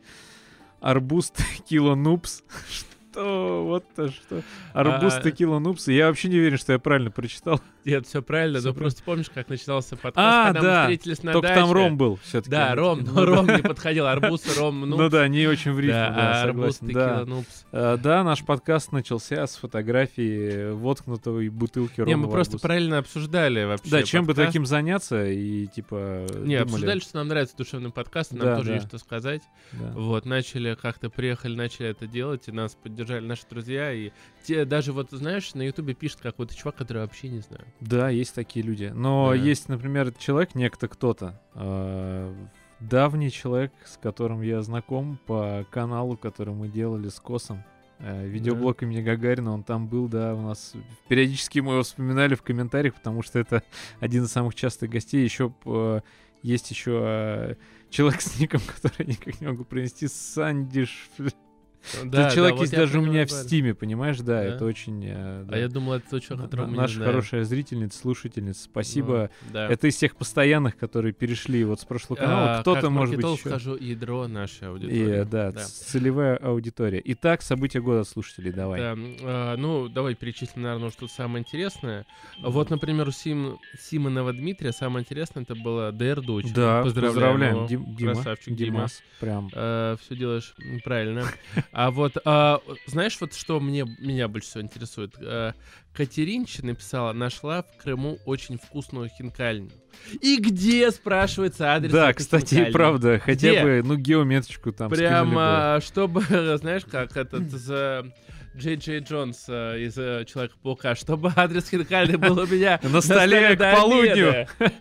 Арбуз кило нупс. Что? Вот то что. Арбуз А- кило нупс. Я вообще не уверен, что я правильно прочитал. Нет, все правильно, но правильно. просто помнишь, как начинался подкаст, А, когда да, мы встретились на Только даче. там ром был все-таки. Да, ром, но ром не подходил, арбуз, ром, ну, Ну да, не очень в рифму, да, а арбуз, текила, нупс. Э, Да, наш подкаст начался с фотографии воткнутой бутылки рома Не, мы просто параллельно обсуждали вообще Да, чем бы таким заняться, и типа... Не, обсуждали, что нам нравится душевный подкаст, и нам тоже есть что сказать. Вот, начали как-то приехали, начали это делать, и нас поддержали наши друзья, и те даже вот, знаешь, на ютубе пишет какой-то чувак, который вообще не знаю. Да, есть такие люди. Но Да. есть, например, человек, некто кто-то, э, давний человек, с которым я знаком по каналу, который мы делали с Косом. э, Видеоблог имени Гагарина, он там был, да, у нас периодически мы его вспоминали в комментариях, потому что это один из самых частых гостей. Еще э, есть еще э, человек с ником, который я никак не могу произнести, Сандиш. Этот человек вот есть даже у меня и в. Стиме, понимаешь, да, Да? это очень... э, да. А я думал, это тот человек, которого мы не Наша хорошая зрительница, слушательница, спасибо. Ну, да. Это из тех постоянных, которые перешли вот с прошлого канала. А, Кто-то, может быть, еще... вхожу ядро нашей И, аудитории. э, да, целевая аудитория. Итак, события года слушателей, давай. Да, а, ну, давай перечислим, наверное, что самое интересное. Вот, например, у Сим, Симонова Дмитрия самое интересное это было ДР Дочь. Да, поздравляем, поздравляем, его. Дим- Дима, Красавчик Дима. Димас, прям. все делаешь правильно. А вот, а, знаешь, вот что мне, меня больше всего интересует? А, Катеринча написала, нашла в Крыму очень вкусную хинкальню. И где, спрашивается, адрес Да, кстати, хинкальни? правда, хотя Где? бы, ну, геометричку там. Прямо, чтобы, знаешь, как этот за Джей Джей Джонс э, из э, Человека-паука, чтобы адрес хинкальни был у меня На столе к полудню.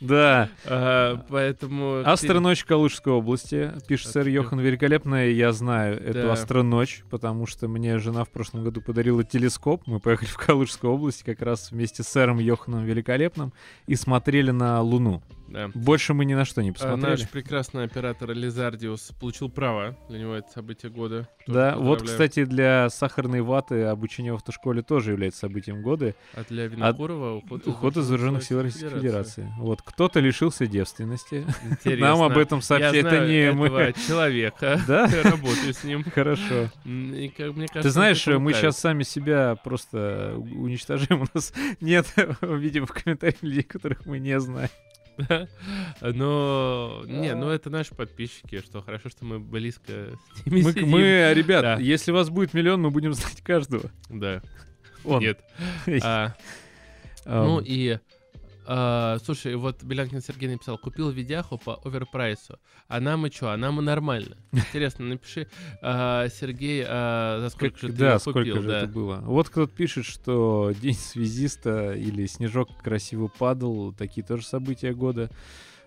Да. А, Поэтому... Астроночь Калужской области, пишет сэр. Йохан Великолепная. Я знаю эту Да. Астроночь, потому что мне жена в прошлом году подарила телескоп. Мы поехали в Калужскую область как раз вместе с сэром Йоханом Великолепным и смотрели на Луну. Да. Больше мы ни на что не А посмотрели. наш прекрасный оператор Лизардиус получил право. Для него это событие года. Тоже Да, вот, кстати, для сахарной ваты обучение в автошколе тоже является событием года. А для Винокурова уход, Уход из вооруженных сил Российской Федерации. Вот, кто-то лишился девственности. Интересно. Нам об этом Я сообщает. Это не мы. человека. Да? Я работаю с ним. Хорошо. И как мне кажется, Ты знаешь, мы сейчас сами себя просто уничтожим. У нас нет, видимо, в комментариях людей, которых мы не знаем. Да. Но, не, ну это наши подписчики, что хорошо, что мы близко с ними Мы, сидим. мы, ребят, Да. если вас будет миллион, мы будем знать каждого. Да, Он. нет. А, ну и, а, слушай, вот Белянкин Сергей написал, купил видяху по оверпрайсу, а нам и что, а нам и нормально. Интересно, напиши, а, Сергей, а, за сколько как- же ты да, её сколько купил, же да. это было. Вот кто-то пишет, что День связиста или Снежок красиво падал, такие тоже события года.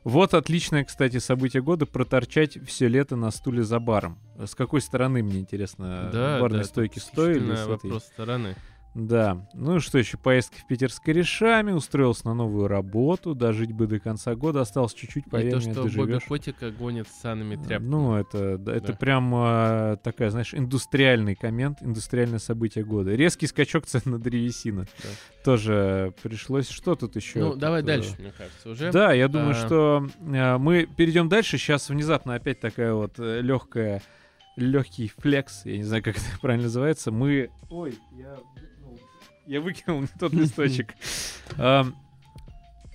Вот отличное, кстати, событие года проторчать все лето на стуле за баром. С какой стороны, мне интересно, Да, барные да, стойки стоили? с этой? вопрос стороны. Да. Ну и что еще? Поездка в Питер с корешами, устроился на новую работу, дожить бы до конца года, осталось чуть-чуть, И поверь то, мне, что Бобби. Котика гонит с санными тряпками. Ну, это, да, это Да. прям а, такая, знаешь, индустриальный коммент, индустриальное событие года. Резкий скачок цен на древесину. Да. Тоже пришлось. Что тут еще? Ну, Тут, давай э, дальше, мне кажется, уже. Да, я думаю, А. что а, мы перейдем дальше. Сейчас внезапно опять такая вот легкая, легкий флекс, я не знаю, как это правильно называется. Мы... Ой, я я выкинул не тот листочек.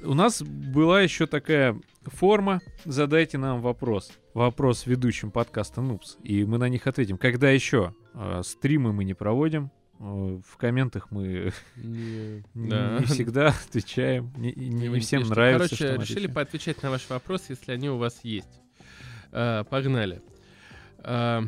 У нас была еще такая форма «Задайте нам вопрос». Вопрос ведущим подкаста «Нупс». И мы на них ответим. Когда еще? А, Стримы мы не проводим. А, В комментах мы Не- да. не всегда отвечаем. Не, не Не всем пишите. нравится, Короче, что решили отвечаем. поотвечать на ваши вопросы, если они у вас есть. А, погнали. А,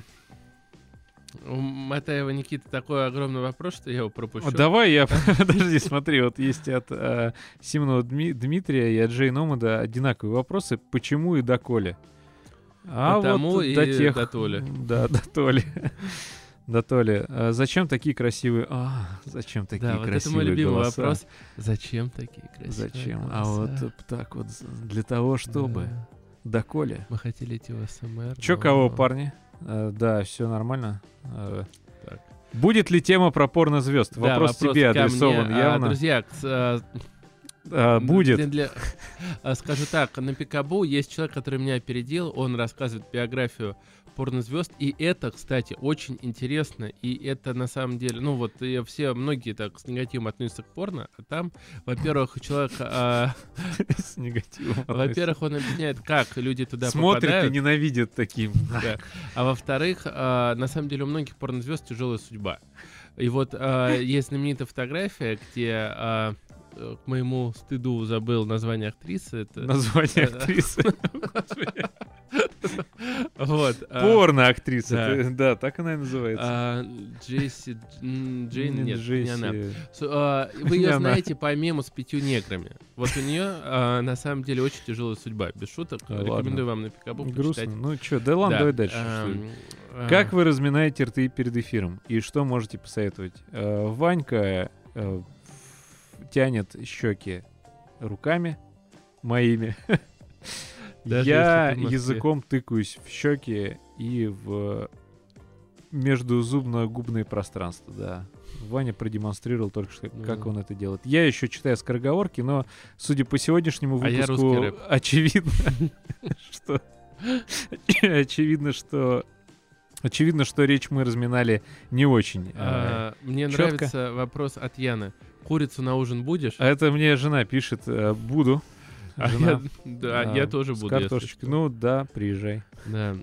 у Матаева Никита такой огромный вопрос, что я его пропущу. А Давай я... Подожди, смотри, вот есть от э, Симонова Дми- Дмитрия и от Джей Номада одинаковые вопросы. Почему и доколе? А Потому вот и до тех... дотоле. Да, до Толи. До Толи. А зачем такие красивые... А, зачем такие да, вот это красивые мой любимый голоса? вопрос. Зачем такие красивые Зачем? А вот голоса? э, так вот, для того, чтобы... Да. Доколе. Мы хотели идти в СМР. Чё, но- кого, парни? Э, Да, все нормально. Э, Так. Будет ли тема про порнозвезд? Да, Вопрос тебе ко адресован мне. А, явно. друзья, к- а, А, будет. Для- для- а, скажу так, на Пикабу есть человек, который меня опередил, он рассказывает биографию порнозвезд, и это, кстати, очень интересно, и это на самом деле, ну вот и все, многие так с негативом относятся к порно, а там, во-первых, человек, а, С негативом. во-первых, он объясняет, как люди туда Смотрит и ненавидит таким. а во-вторых, а, на самом деле у многих порнозвезд тяжелая судьба. И вот а, есть знаменитая фотография, где к моему стыду забыл название актрисы. Это, Название актрисы. Вот. а, Порно-актриса. да. так она и называется. а, Джесси... Джейн... Не Нет, не она. А, Вы ее знаете по мему с пятью неграми. Вот у нее на самом деле очень тяжелая судьба. Без шуток. Рекомендую вам на Пикабу почитать. Ну что, да ладно, Да, давай дальше. а, Как вы разминаете рты перед эфиром? И что можете посоветовать? Э, Ванька э, тянет щеки руками моими. Даже Я языком тыкаюсь в щеки и в междузубно-губные пространства, да. Ваня продемонстрировал только что, как Ну. он это делает. Я еще читаю скороговорки, но, судя по сегодняшнему А выпуску, рэп. очевидно, что... Очевидно, что... Очевидно, что речь мы разминали не очень. э, а, Мне нравится вопрос от Яны. Курицу на ужин будешь? А это мне жена пишет, э, буду. А я- Да, а, я тоже буду. что. Ну да, приезжай. Да.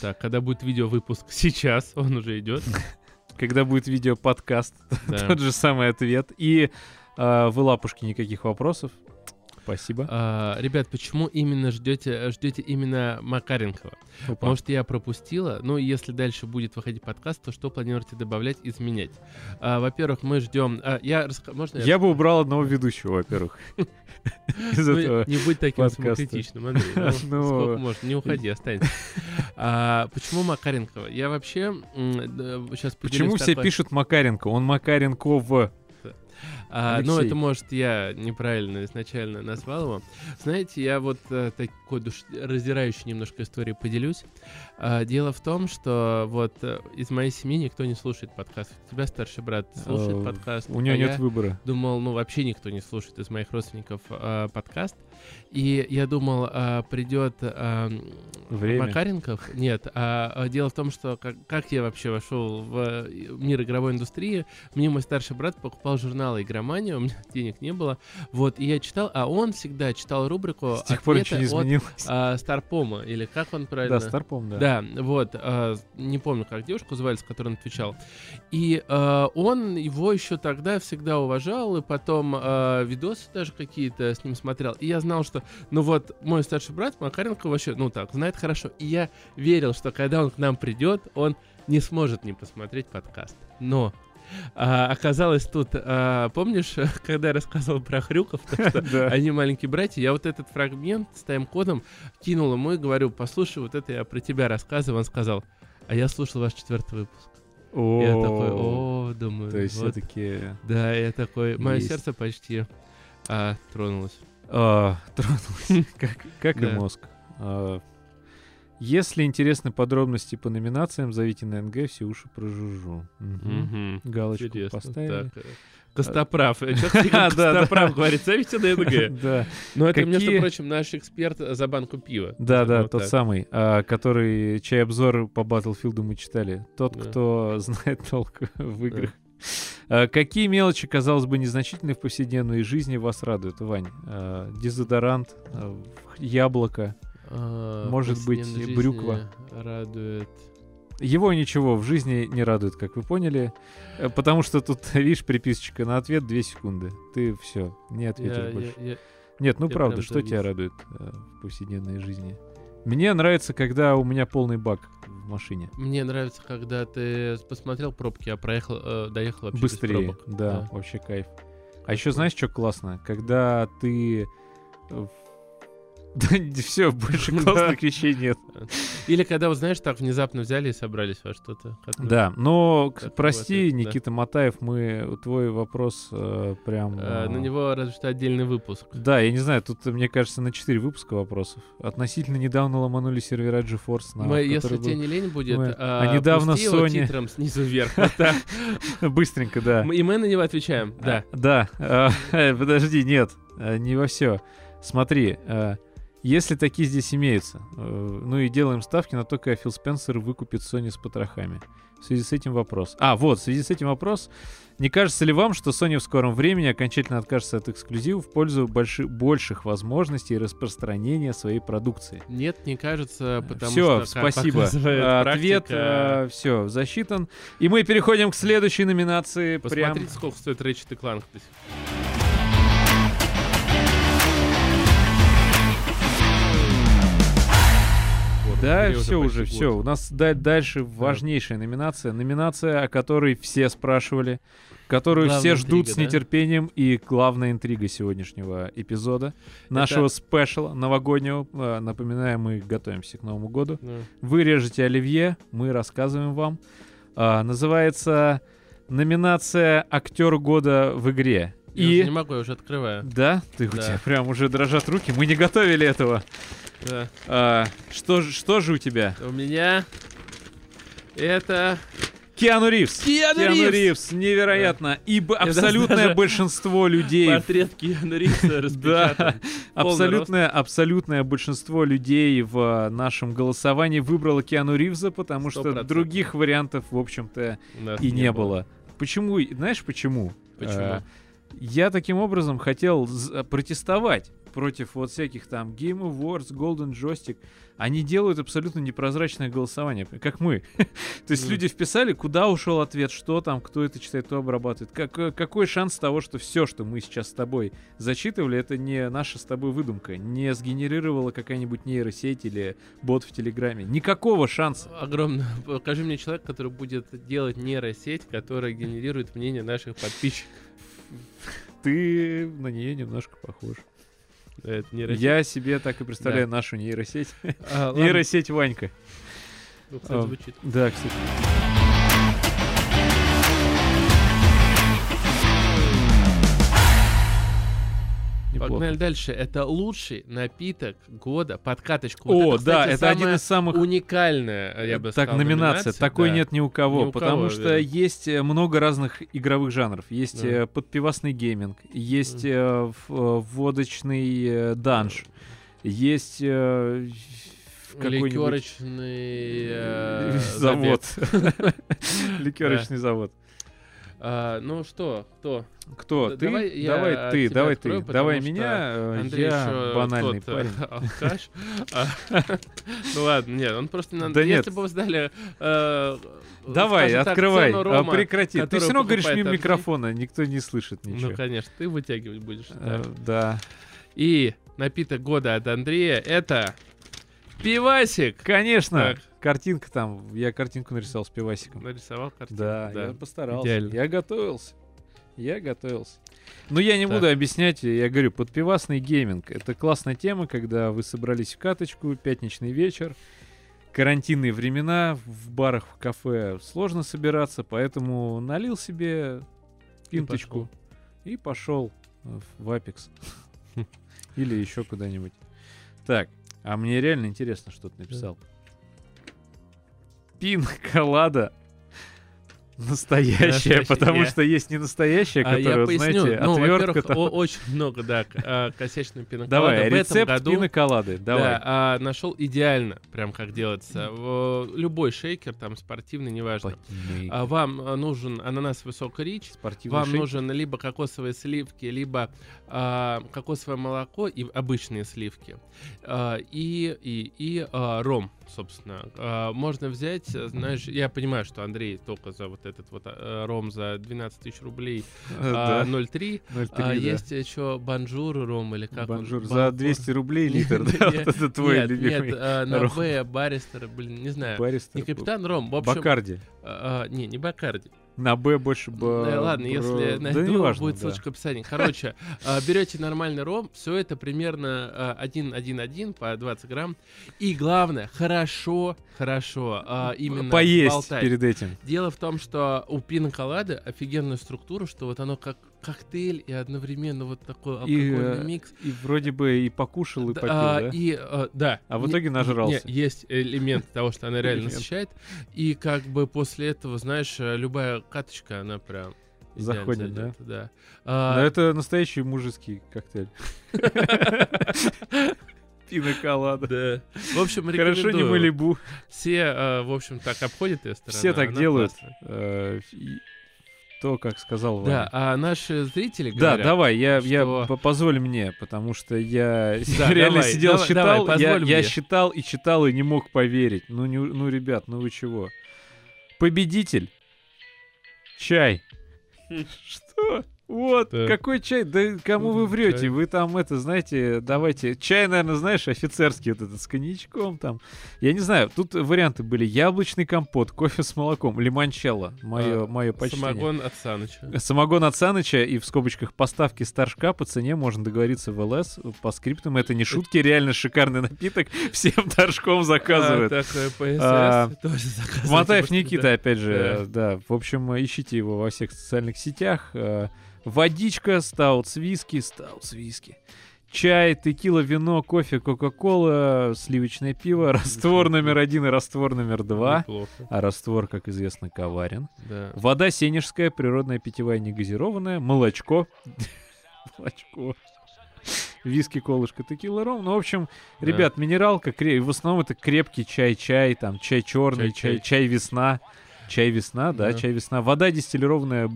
Так, когда будет видеовыпуск? Сейчас, он уже идет. Когда будет видео-подкаст, Да. тот же самый ответ. И э, вы лапушки, никаких вопросов. Спасибо. А, Ребят, почему именно ждете, ждете именно Макаренкова? Опа. Может, я пропустила? Ну, если дальше будет выходить подкаст, то что планируете добавлять, изменять? А, Во-первых, мы ждем... а, я раска- Можно я Я бы убрал одного ведущего, во-первых. Ну, не будь таким самокритичным, Андрей. Ну, Ну. сколько можно? Не уходи, останься. А, почему Макаренкова? Я вообще сейчас Почему все пишут Макаренко? Он Макаренков. А, ну, это, может, я неправильно изначально назвал его. Знаете, я вот э, такой душ... раздирающей немножко истории поделюсь. А, дело в том, что вот э, из моей семьи никто не слушает подкаст. У тебя старший брат слушает Э, подкаст. У него а нет выбора. думал, ну, вообще никто не слушает из моих родственников э, подкаст. И я думал, а, придет а, Время. Макаренков. Нет, а, а дело в том, что как, как я вообще вошел в мир игровой индустрии, мне мой старший брат покупал журналы «Игромания», у меня денег не было. Вот, и я читал, а он всегда читал рубрику С тех пор ничего не «Ответы от изменилось. а, Старпома», или как он правильно... Да, Старпом, да. Да, вот, а, не помню, как девушку звали, с которой он отвечал. И а, он его еще тогда всегда уважал, и потом а, видосы даже какие-то с ним смотрел. И я знал, что, ну вот, мой старший брат Макаренко вообще, ну так, знает хорошо. И я верил, что когда он к нам придет, он не сможет не посмотреть подкаст. Но а, оказалось тут, а, помнишь, когда я рассказывал про Хрюков, то, что Да. они маленькие братья, я вот этот фрагмент с тайм-кодом кинул ему и говорю, послушай, вот это я про тебя рассказываю. Он сказал, а я слушал ваш четвертый выпуск. О, Я такой, о, думаю, То есть вот. все-таки Да, я такой, мое Есть. сердце почти а, тронулось. А, тронулось, как, и мозг. А, Если интересны подробности по номинациям, зовите на НГ, все уши прожужжу. Галочку поставили. Э, Костоправ. Да. Костоправ говорит, зовите на НГ. Да, Но это, между прочим, наш эксперт за банку пива. да, да, тот самый, а, который, чей обзор по Battlefield мы читали. Тот, кто знает толк в играх. А, Какие мелочи, казалось бы, незначительные в повседневной жизни вас радуют, Вань? А, Дезодорант, а, яблоко. Может быть, брюква. Радует. Его ничего в жизни не радует, как вы поняли, э, потому что тут, видишь, приписочка на ответ 2 секунды. Ты все, не ответишь Я- больше. я- я- Нет, ну я правда, что тебя завис. радует э, в повседневной жизни? Мне нравится, когда у меня полный бак машине. Мне нравится, когда ты посмотрел пробки, а проехал, э, доехал вообще без Быстрее, пробок. да, вообще кайф. А еще знаешь, что классно? Когда ты... Да все, больше Да. классных вещей нет. Или когда, вот знаешь, так внезапно взяли и собрались во что-то. Да, но, прости, да. Никита Матаев, мы твой вопрос э, прям... Э, На э, него разве что отдельный выпуск. Да, я не знаю, тут, мне кажется, на 4 выпуска вопросов. Относительно недавно ломанули сервера GeForce на Мы, если тебе не лень будет, а, а недавно Sony- титром снизу вверх. Быстренько, да. И мы на него отвечаем. Да. А, Да. а, Подожди, нет, не во все. Смотри, если такие здесь имеются, э, ну и делаем ставки на то, как Фил Спенсер выкупит Sony с потрохами. В связи с этим вопрос. А, вот, в связи с этим вопрос. Не кажется ли вам, что Sony в скором времени окончательно откажется от эксклюзивов в пользу больши- больших возможностей распространения своей продукции? Нет, не кажется, потому все, что, как спасибо. А, Ответ практика, все засчитан. И мы переходим к следующей номинации. Прям... Посмотрите, сколько стоит Ratchet Clank. до сих пор. Да, все уже, все. У нас да- дальше важнейшая номинация. Номинация, о которой все спрашивали, которую Главная все ждут интрига, с да? нетерпением. И главная интрига сегодняшнего эпизода, нашего спешала новогоднего. А, Напоминаю, мы готовимся к Новому году. Да. Вы режете оливье, мы рассказываем вам. А, называется номинация «Актер года в игре». Я И... не могу, я уже открываю. Да? Ты, у Да. тебя прям уже дрожат руки. Мы не готовили этого. Да. А, что, же- что же у тебя? У меня это... Киану Ривз. Киану Ривз! невероятно. Ибо даже- абсолютное даже большинство людей, Портрет Киану Ривза. Полный абсолютное, абсолютное большинство людей в а, нашем голосовании выбрало Киану Ривза, потому что других вариантов, в общем-то, и не было. Почему? Знаешь почему? Почему? А, Я таким образом хотел з- протестовать против вот всяких там Game Awards, Golden Joystick. Они делают абсолютно непрозрачное голосование, как мы. То есть люди вписали, куда ушел ответ, что там, кто это читает, кто обрабатывает. Как, э, какой шанс того, что все, что мы сейчас с тобой зачитывали, это не наша с тобой выдумка, не сгенерировала какая-нибудь нейросеть или бот в Телеграме. Никакого шанса. Огромно. Покажи мне человека, который будет делать нейросеть, которая генерирует мнение наших подписчиков. Ты на нее немножко похож. Это нейросеть. Я себе так и представляю нашу нейросеть. А. Нейросеть Ванька. Ну, кстати, а, звучит. Да, кстати. Неплохо. Погнали дальше. Это лучший напиток года под каточку. Вот О, это, да, кстати, это один из самых... Уникальная, я бы так, сказал, номинация. Такой да. нет ни у кого, Ни у потому кого, что верно. есть э, много разных игровых жанров. Есть Да. э, подпивасный гейминг, есть э, э, водочный э, данж, есть э, какой-нибудь Ликерочный э, завод. Ликерочный завод. А, ну что, кто? Кто? Ты? давай я Давай ты, давай открою, ты. Давай меня. э, Андрей Я банальный тот, э, парень. алкаш. А, Ну ладно, нет, он просто. Да нет. Если бы вы сдали... Давай, открывай, прекрати. Ты все равно говоришь мимо микрофона, никто не слышит ничего. Ну, конечно, ты вытягивать будешь. Э, да. Да. И напиток года от Андрея это пивасик. Конечно. Так. Картинка там, я картинку нарисовал с пивасиком. Нарисовал картину. Да, я постарался. Идеально. Я готовился. Я готовился. Но я не Так. буду объяснять, я говорю, подпивасный гейминг. Это классная тема, когда вы собрались в каточку, пятничный вечер, карантинные времена, в барах, в кафе сложно собираться, поэтому налил себе пинточку и пошел в в Apex. Или еще куда-нибудь. Так, а мне реально интересно, что ты написал. Пин колада Настоящая. потому что есть не настоящая, А поясню. знаете, ну, во-первых, очень много, да, а, косячной пиноколады. Давай, рецепт пиноколады, давай. Да, а, нашел идеально, прям как делается. Любой шейкер, там спортивный, неважно. Вам нужен ананасовый сок Rich, вам нужен либо кокосовые сливки, либо кокосовое молоко и обычные сливки. И и, и ром, собственно. Можно взять, знаешь, я понимаю, что Андрей только за вот этот вот а, ром за 12 тысяч рублей а, Да, 0,3. 0,3, А, да. есть еще банжур ром или как он? Бонжур. За Банжур. 200 рублей литр, да, это твой любимый. Нет, а, на. Б, Barrister, блин, не знаю. Не Капитан Ром, в общем... Бакарди. а, а, не, не Бакарди. На Б больше бы. Да, ладно, если найду, да, неважно, будет да. ссылочка в описании. Короче, а, берете нормальный ром, все это примерно а, 1-1-1 по 20 грамм. И главное, хорошо, хорошо а, именно Поесть болтать. перед этим. Дело в том, что у пиноколады офигенная структура, что вот оно как коктейль и одновременно вот такой И, алкогольный э, микс. И вроде бы и покушал, и попил, а, да? И, а, да. А в Не- итоге нажрался. не, есть элемент того, что она реально насыщает. И как бы после этого, знаешь, э, любая каточка, она прям Заходит, да? да? Но А, это настоящий мужеский коктейль. Пиноколада. да. В общем, Хорошо не рекомендую. Малибу. Все, э, в общем, так обходят ее сторону. Все так делают. То, как сказал Да, Ваня. а наши зрители Да, говорят... давай, я, я что- по- позволь мне, потому что я Да, реально давай, сидел, давай, считал, давай, я, позволь я мне. считал и читал и не мог поверить. Ну, не, ну, ребят, ну вы чего? Победитель. Чай. Что? Вот, Да. какой чай? Да кому вы врете? чай. Вы там это, знаете, давайте. Чай, наверное, знаешь, офицерский вот этот с коньячком там. Я не знаю, тут варианты были. Яблочный компот, кофе с молоком, лимончелло. Мое, А, мое почтение. Самогон от Саныча. Самогон от Саныча и в скобочках поставки старшка по цене можно договориться в ЛС. По скриптам это не шутки, реально шикарный напиток. Всем торжком заказывают. А, ПСС А, тоже Матаев Никита, да. опять же, да. В общем, ищите его во всех социальных сетях. Водичка, стаут с виски, стаут с виски. Чай, текила, вино, кофе, кока-кола, сливочное пиво, раствор номер один и раствор номер два. Неплохо, А раствор, как известно, коварен. да. Вода сенежская, природная питьевая негазированная, молочко. Молочко. Виски, колышко, текила, ром. Ну, в общем, Да. ребят, минералка, в основном это крепкий чай-чай, там, чай черный, чай, чай весна. Чай весна, да, Да. чай весна. Вода дистиллированная,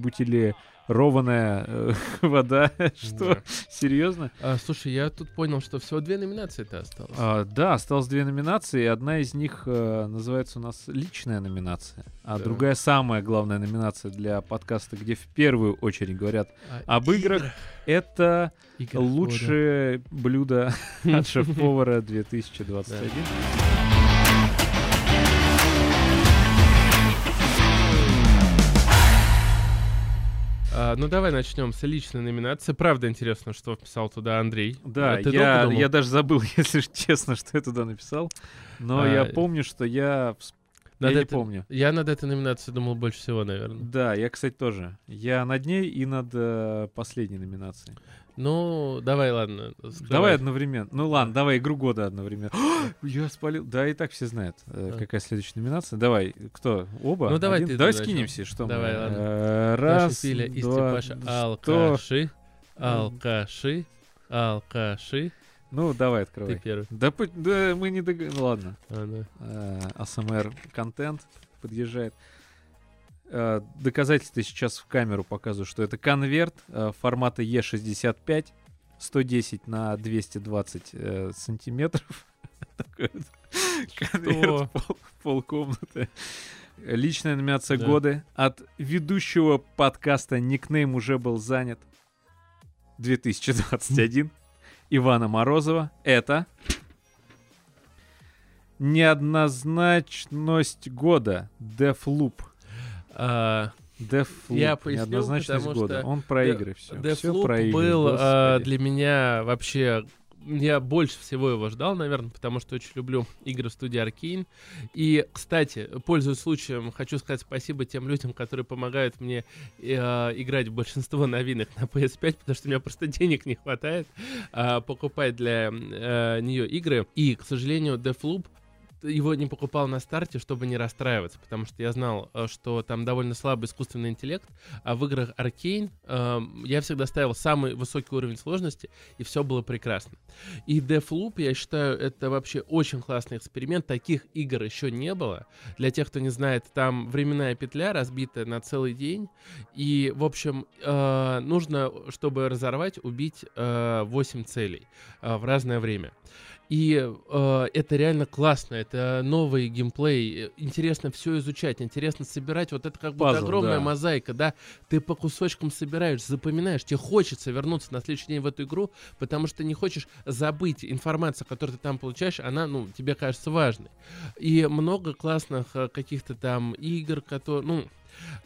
бутилированная э, вода. Что? Да. Серьезно? А, слушай, я тут понял, что всего две номинации-то осталось. А, да, осталось две номинации. Одна из них э, называется у нас личная номинация, а Да. другая самая главная номинация для подкаста, где в первую очередь говорят А, об играх. Это игры лучшее блюдо от шеф-повара 2021. А, ну давай начнем с личной номинации. Правда интересно, что вписал туда Андрей. Да, А я, я даже забыл, если честно, что я туда написал. Но А, я помню, что я я не этой- помню. Я над этой номинацией думал больше всего, наверное. Да, я, кстати, тоже. Я над ней и над э, последней номинацией. Ну, давай, ладно. Давай скрывай. одновременно. Ну ладно, давай игру года одновременно. я спалил. Да, и так все знают, э, какая следующая номинация. Давай, кто? Оба? Ну, давай ты Давай скинемся, что Давай, ладно. Э, Наша Раз, два, алкаши, алкаши, алкаши. Ну, давай, Ты открывай. первый. Да, да мы не дог... Ну, ладно. Да. Э, АСМР контент подъезжает. Э, Доказательство сейчас в камеру показываю, что это конверт э, формата E65, 110 на 220 э, сантиметров. Такой конверт пол- полкомнаты. Личная номинация Да. года от ведущего подкаста никнейм уже был занят 2021 Ивана Морозова. Это неоднозначность года Deathloop. А, Deathloop. Я поясню, неоднозначность потому года. что Он про игры все. Deathloop был а, для меня вообще... Я больше всего его ждал, наверное, потому что очень люблю игры в студии Arkane. И, кстати, пользуясь случаем, хочу сказать спасибо тем людям, которые помогают мне э, играть в большинство новинок на PS5, потому что у меня просто денег не хватает а, покупать для э, нее игры. И, к сожалению, Deathloop его не покупал на старте, чтобы не расстраиваться, потому что я знал, э, что там довольно слабый искусственный интеллект, а в играх Arkane эм, я всегда ставил самый высокий уровень сложности, и все было прекрасно. И Deathloop, я считаю, это вообще очень классный эксперимент. Таких игр еще не было. Для тех, кто не знает, там временная петля разбита на целый день. И, в общем, э, нужно, чтобы разорвать, убить э, 8 целей э, в разное время. И э, это реально классно, это новый геймплей, э, интересно все изучать, интересно собирать, вот это как будто Пазл, огромная да. мозаика, да, ты по кусочкам собираешь, запоминаешь, тебе хочется вернуться на следующий день в эту игру, потому что ты не хочешь забыть информацию, которую ты там получаешь, она, ну, тебе кажется важной. И много классных э, каких-то там игр, которые, ну,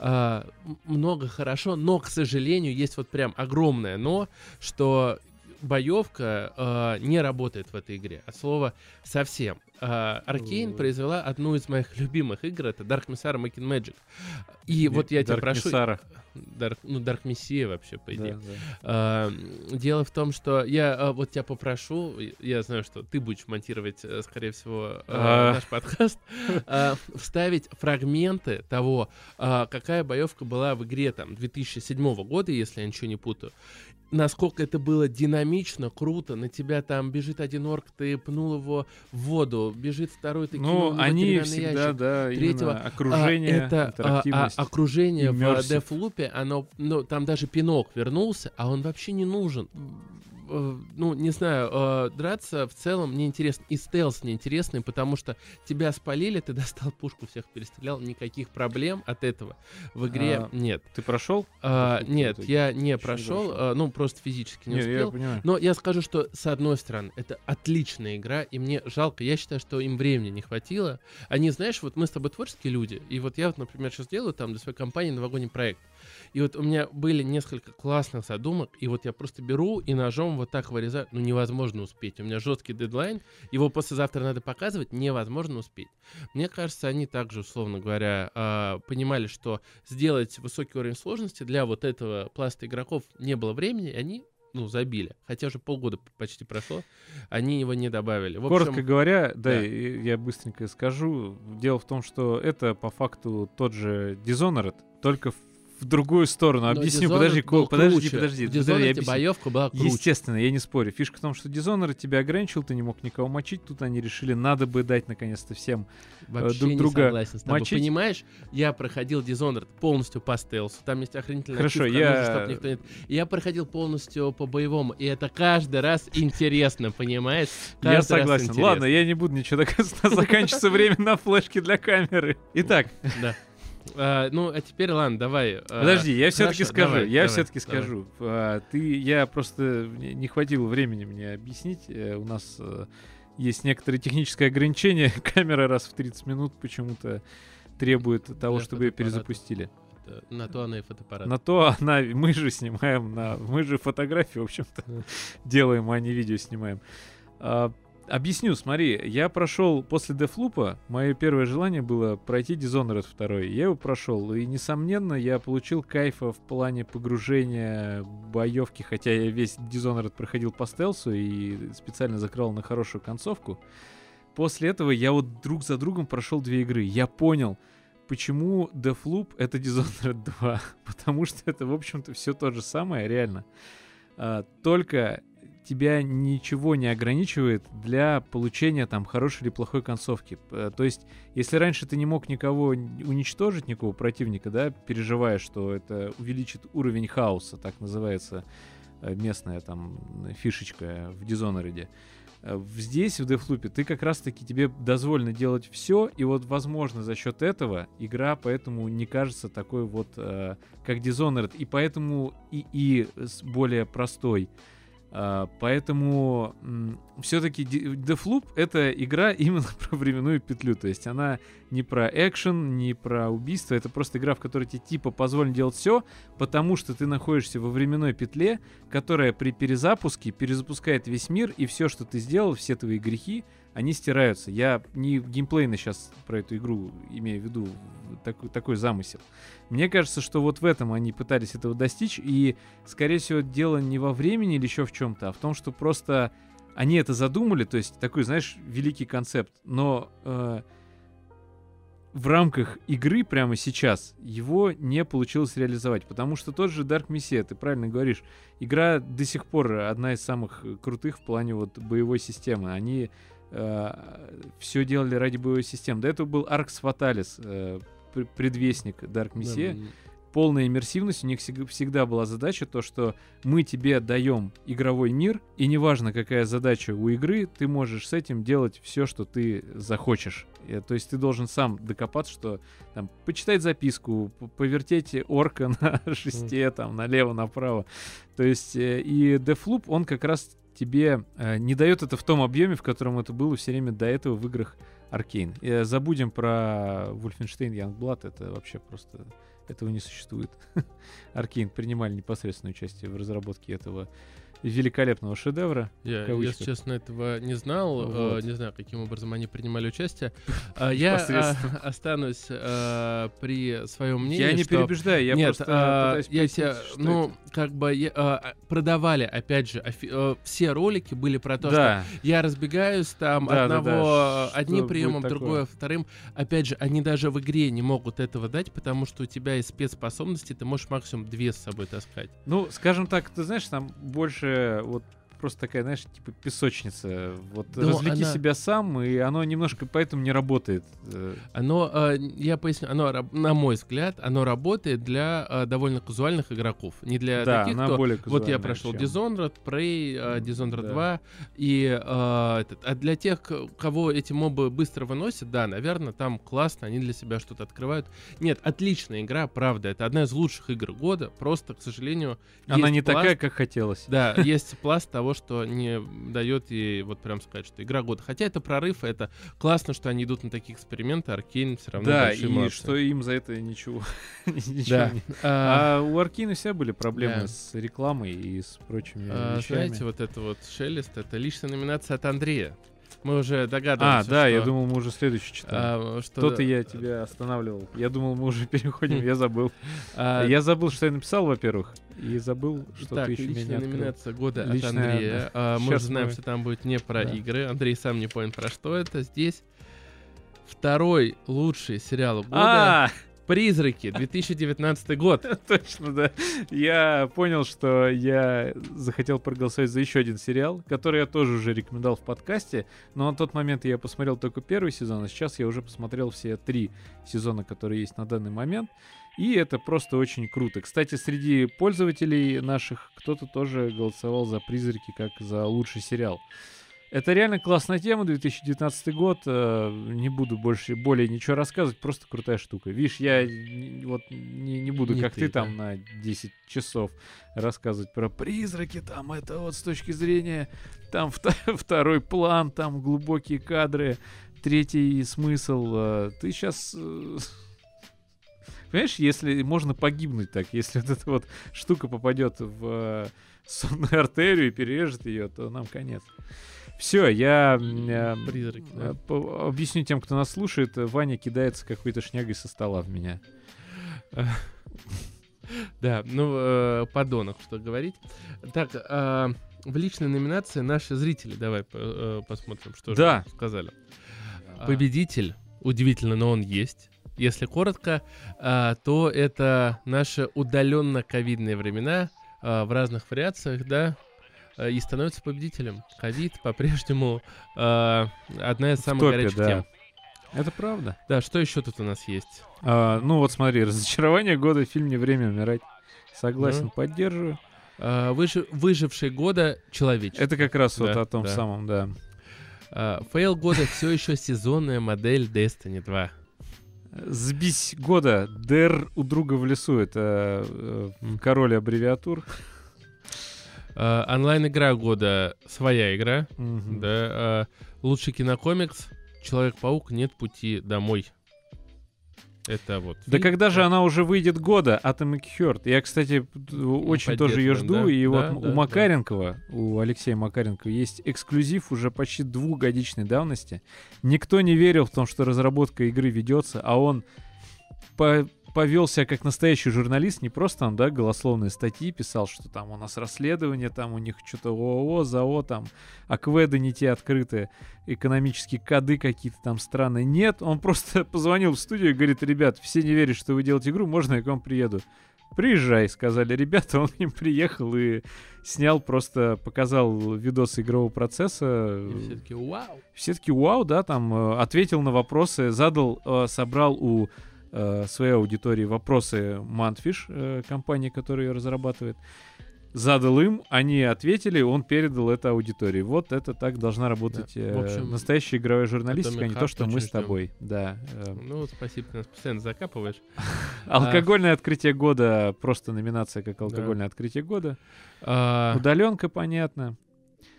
м- много хорошо, но, к сожалению, есть вот прям огромное но, что боевка э, не работает в этой игре. От слова совсем. Аркейн О. произвела одну из моих любимых игр, это Dark Messiah Making Magic. И вот я тебя прошу... Messiah. Dark, ну, Dark Messiah вообще, по идее. Да, да. А, Дело в том, что я а, вот тебя попрошу, я знаю, что ты будешь монтировать, э, скорее всего, э, А. наш подкаст, а, вставить фрагменты того, а, какая боевка была в игре там 2007 года, если я ничего не путаю. Насколько это было динамично, круто, на тебя там бежит один орк, ты пнул его в воду, бежит второй, ты кинул в Ну, они всегда, ящик. да, третьего. именно окружение, А, это а, а, окружение в. Deathloop, оно, ну, там даже пинок вернулся, а он вообще не нужен. Э, Ну, не знаю, э, драться в целом неинтересно. И стелс неинтересный, потому что тебя спалили, ты достал пушку, всех перестрелял, никаких проблем от этого в игре А, нет. Ты прошел? А, нет, я не прошел, а, ну, просто физически не Не, я успел. понимаю. Но я скажу, что с одной стороны, это отличная игра, и мне жалко, я считаю, что им времени не хватило. Они, знаешь, вот мы с тобой творческие люди, и вот я вот, например, сейчас делаю там для своей компании новогодний проект. И вот у меня были несколько классных задумок, и вот я просто беру и ножом вот так вырезаю. Ну, невозможно успеть. У меня жесткий дедлайн, его послезавтра надо показывать, невозможно успеть. Мне кажется, они также, условно говоря, а, понимали, что сделать высокий уровень сложности для вот этого пласта игроков не было времени, и они ну, забили. Хотя уже полгода почти прошло, они его не добавили. В общем, Коротко говоря, да, да. я быстренько скажу. Дело в том, что это по факту тот же Dishonored, только в, в другую сторону. Объясню, подожди, подожди, подожди, В подожди, я боевка была круче. Естественно, я не спорю. Фишка в том, что Dishonored тебя ограничил, ты не мог никого мочить. Тут они решили, надо бы дать наконец-то всем. Вообще друг не друга согласен с тобой. мочить. Понимаешь, я проходил Dishonored полностью по стелсу. Там есть охренительная Хорошо, ачивка, я- нужно, никто не- Я проходил полностью по боевому, и это каждый раз интересно, понимаешь? я Каждый раз согласен. Ладно, я не буду ничего доказывать. Заканчивается время на флешке для камеры. Итак, Да. А, ну, а теперь, ладно, давай. а, Подожди, я все-таки скажу. давай, я все-таки скажу. А, ты, я просто не хватило времени мне объяснить. Э, У нас э, есть некоторые техническое ограничение. Камера раз в 30 минут почему-то требует того, Для чтобы ее перезапустили. На то она и фотоаппарат. На то она, мы же снимаем, на, мы же фотографии, в общем-то, делаем, а не видео снимаем. Объясню, смотри, я прошел после Дефлупа, мое первое желание было пройти Dishonored 2. Я его прошел, и, несомненно, я получил кайфа в плане погружения боевки, хотя я весь Dishonored проходил по стелсу и специально закрыл на хорошую концовку. После этого я вот друг за другом прошел две игры. Я понял, почему Deathloop это Dishonored 2. Потому что это, в общем-то, все то же самое, реально. А, только тебя ничего не ограничивает для получения там хорошей или плохой концовки. То есть, если раньше ты не мог никого уничтожить, никакого противника, да, переживая, что это увеличит уровень хаоса, так называется э, местная там фишечка в Dishonored, э, Здесь, в Deathloop, ты как раз-таки тебе дозволено делать все, и вот, возможно, за счет этого игра поэтому не кажется такой вот, э, как Dishonored, и поэтому и, и более простой. Uh, поэтому все-таки Deathloop это игра именно про временную петлю. То есть она не про экшен, не про убийство. Это просто игра, в которой тебе типа позволено делать все, потому что ты находишься во временной петле, которая при перезапуске перезапускает весь мир, и все, что ты сделал, все твои грехи, они стираются. Я не геймплейно сейчас про эту игру имею в виду такой, такой замысел. Мне кажется, что вот в этом они пытались этого достичь, и, скорее всего, дело не во времени или еще в чем-то, а в том, что просто они это задумали, то есть такой, знаешь, великий концепт, но э, в рамках игры прямо сейчас его не получилось реализовать, потому что тот же Dark Messiah, ты правильно говоришь, игра до сих пор одна из самых крутых в плане вот боевой системы. Они все делали ради боевой системы. До этого был Arx Fatalis, э, предвестник Dark Messiah. Да, полная иммерсивность, у них всегда была задача то, что мы тебе даем игровой мир, и неважно, какая задача у игры, ты можешь с этим делать все, что ты захочешь. То есть ты должен сам докопаться, что там почитать записку, повертеть орка на шесте, там налево, направо. То есть э, и Deathloop, он как раз тебе э, не дает это в том объеме, в котором это было все время до этого в играх Аркейн. Э, забудем про Wolfenstein Youngblood, это вообще просто этого не существует. Аркейн принимали непосредственное участие в разработке этого великолепного шедевра. Я, если честно, этого не знал. Э, вот. Э, не знаю, каким образом они принимали участие. А, я а, останусь а, при своем мнении. Я не что... перебеждаю, я Нет, просто а, пытаюсь я ну, как бы я, продавали, опять же, а, все ролики были про то, что я разбегаюсь там одного одним приемом, другое вторым. Опять же, они даже в игре не могут этого дать, потому что у тебя есть спецспособности, ты можешь максимум две с собой таскать. Ну, скажем так, ты знаешь, там больше больше вот просто такая, знаешь, типа песочница. Вот Но развлеки она... себя сам, и оно немножко поэтому не работает. Э. Оно, э, я поясню, оно, на мой взгляд, оно работает для э, довольно казуальных игроков. Не для да, таких, кто... Более вот я прошел чем... Dishonored, Prey, Dishonored да. 2, и а для тех, кого эти мобы быстро выносят, да, наверное, там классно, они для себя что-то открывают. Нет, отличная игра, правда, это одна из лучших игр года, просто, к сожалению, Она не пласт... такая, как хотелось. Да, есть пласт того, того, что не дает ей вот прям сказать, что игра года. Хотя это прорыв, это классно, что они идут на такие эксперименты, Аркейн все равно Да, и молодцы. что им за это ничего, да. А, а у Аркейна все были проблемы да. с рекламой и с прочими а, вещами. Знаете, вот это вот шелест, это личная номинация от Андрея. Мы уже догадываемся. А, да, что... я думал, мы уже следующий читаем. А, что... Что-то я тебя останавливал. Я думал, мы уже переходим, я забыл. А... Я забыл, что я написал, во-первых, и забыл, что так, ты еще меня номинация года Личная, от Андрея. А, мы уже знаем, мы... что там будет не про да. игры. Андрей сам не понял, про что это. Здесь второй лучший сериал года. А! Призраки, 2019 год. Точно, да. Я понял, что я захотел проголосовать за еще один сериал, который я тоже уже рекомендовал в подкасте, но на тот момент я посмотрел только первый сезон, а сейчас я уже посмотрел все три сезона, которые есть на данный момент. И это просто очень круто. Кстати, среди пользователей наших кто-то тоже голосовал за «Призраки» как за лучший сериал. Это реально классная тема, 2019 год. Э, не буду больше, более ничего рассказывать, просто крутая штука. Видишь, я вот не, не буду, не как ты, ты там да. на 10 часов рассказывать про призраки, там это вот с точки зрения, там второй план, там глубокие кадры, третий смысл. Э, ты сейчас... Э, понимаешь, если можно погибнуть так, если вот эта вот штука попадет в сонную артерию и перережет ее, то нам конец. Все, я э, Призраки, да. э, объясню тем, кто нас слушает. Ваня кидается какой-то шнягой со стола в меня. Да, ну, э, подонок, что говорить. Так, а, в личной номинации наши зрители, давай э, посмотрим, что Да. же сказали. Победитель, удивительно, но он есть. Если коротко, а, то это наши удаленно-ковидные времена а, в разных вариациях, да, и становится победителем. Ковид по-прежнему а, одна из самых топе, горячих да. тем. Это правда. Да, что еще тут у нас есть? А, ну вот смотри, разочарование года, фильм «Не время умирать». Согласен, Ну. поддерживаю. А, выжи- выживший года человечество. Это как раз вот Да, о том да. самом, да. А, Фейл года все еще сезонная модель Destiny 2. Сбись года. Дэр у друга в лесу. Это э, король аббревиатур. А, Онлайн-игра года своя игра. Мгм. Да. а, Лучший кинокомикс Человек-паук нет пути домой. Это вот. Да фильм. когда же она уже выйдет года, Atomic Heart? Я, кстати, п- очень тоже ее жду. да. И вот Да, м- да, у да. Макаренкова, у Алексея Макаренкова есть эксклюзив уже почти двухгодичной давности. Никто не верил в том, что разработка игры ведется, а он по- повел себя как настоящий журналист, не просто там, да, голословные статьи писал, что там у нас расследование, там у них что-то ООО, ЗАО, там акведы не те открыты, экономические коды какие-то там странные. Нет, он просто позвонил в студию и говорит, ребят, все не верят, что вы делаете игру, можно я к вам приеду? Приезжай, сказали ребята, он к ним приехал и снял, просто показал видосы игрового процесса. И все таки вау. Все таки вау, да, там э, ответил на вопросы, задал, э, собрал у э, своей аудитории вопросы Мантфиш, э, компании, которая ее разрабатывает. Задал им, они ответили, он передал это аудитории. Вот это так должна работать Да. э, В общем, настоящая игровая журналистика, а не то, что мы с ждем. тобой. Да. э. Ну, спасибо, ты нас постоянно закапываешь. Алкогольное открытие года, просто номинация как алкогольное открытие года. А, Удаленка, понятно.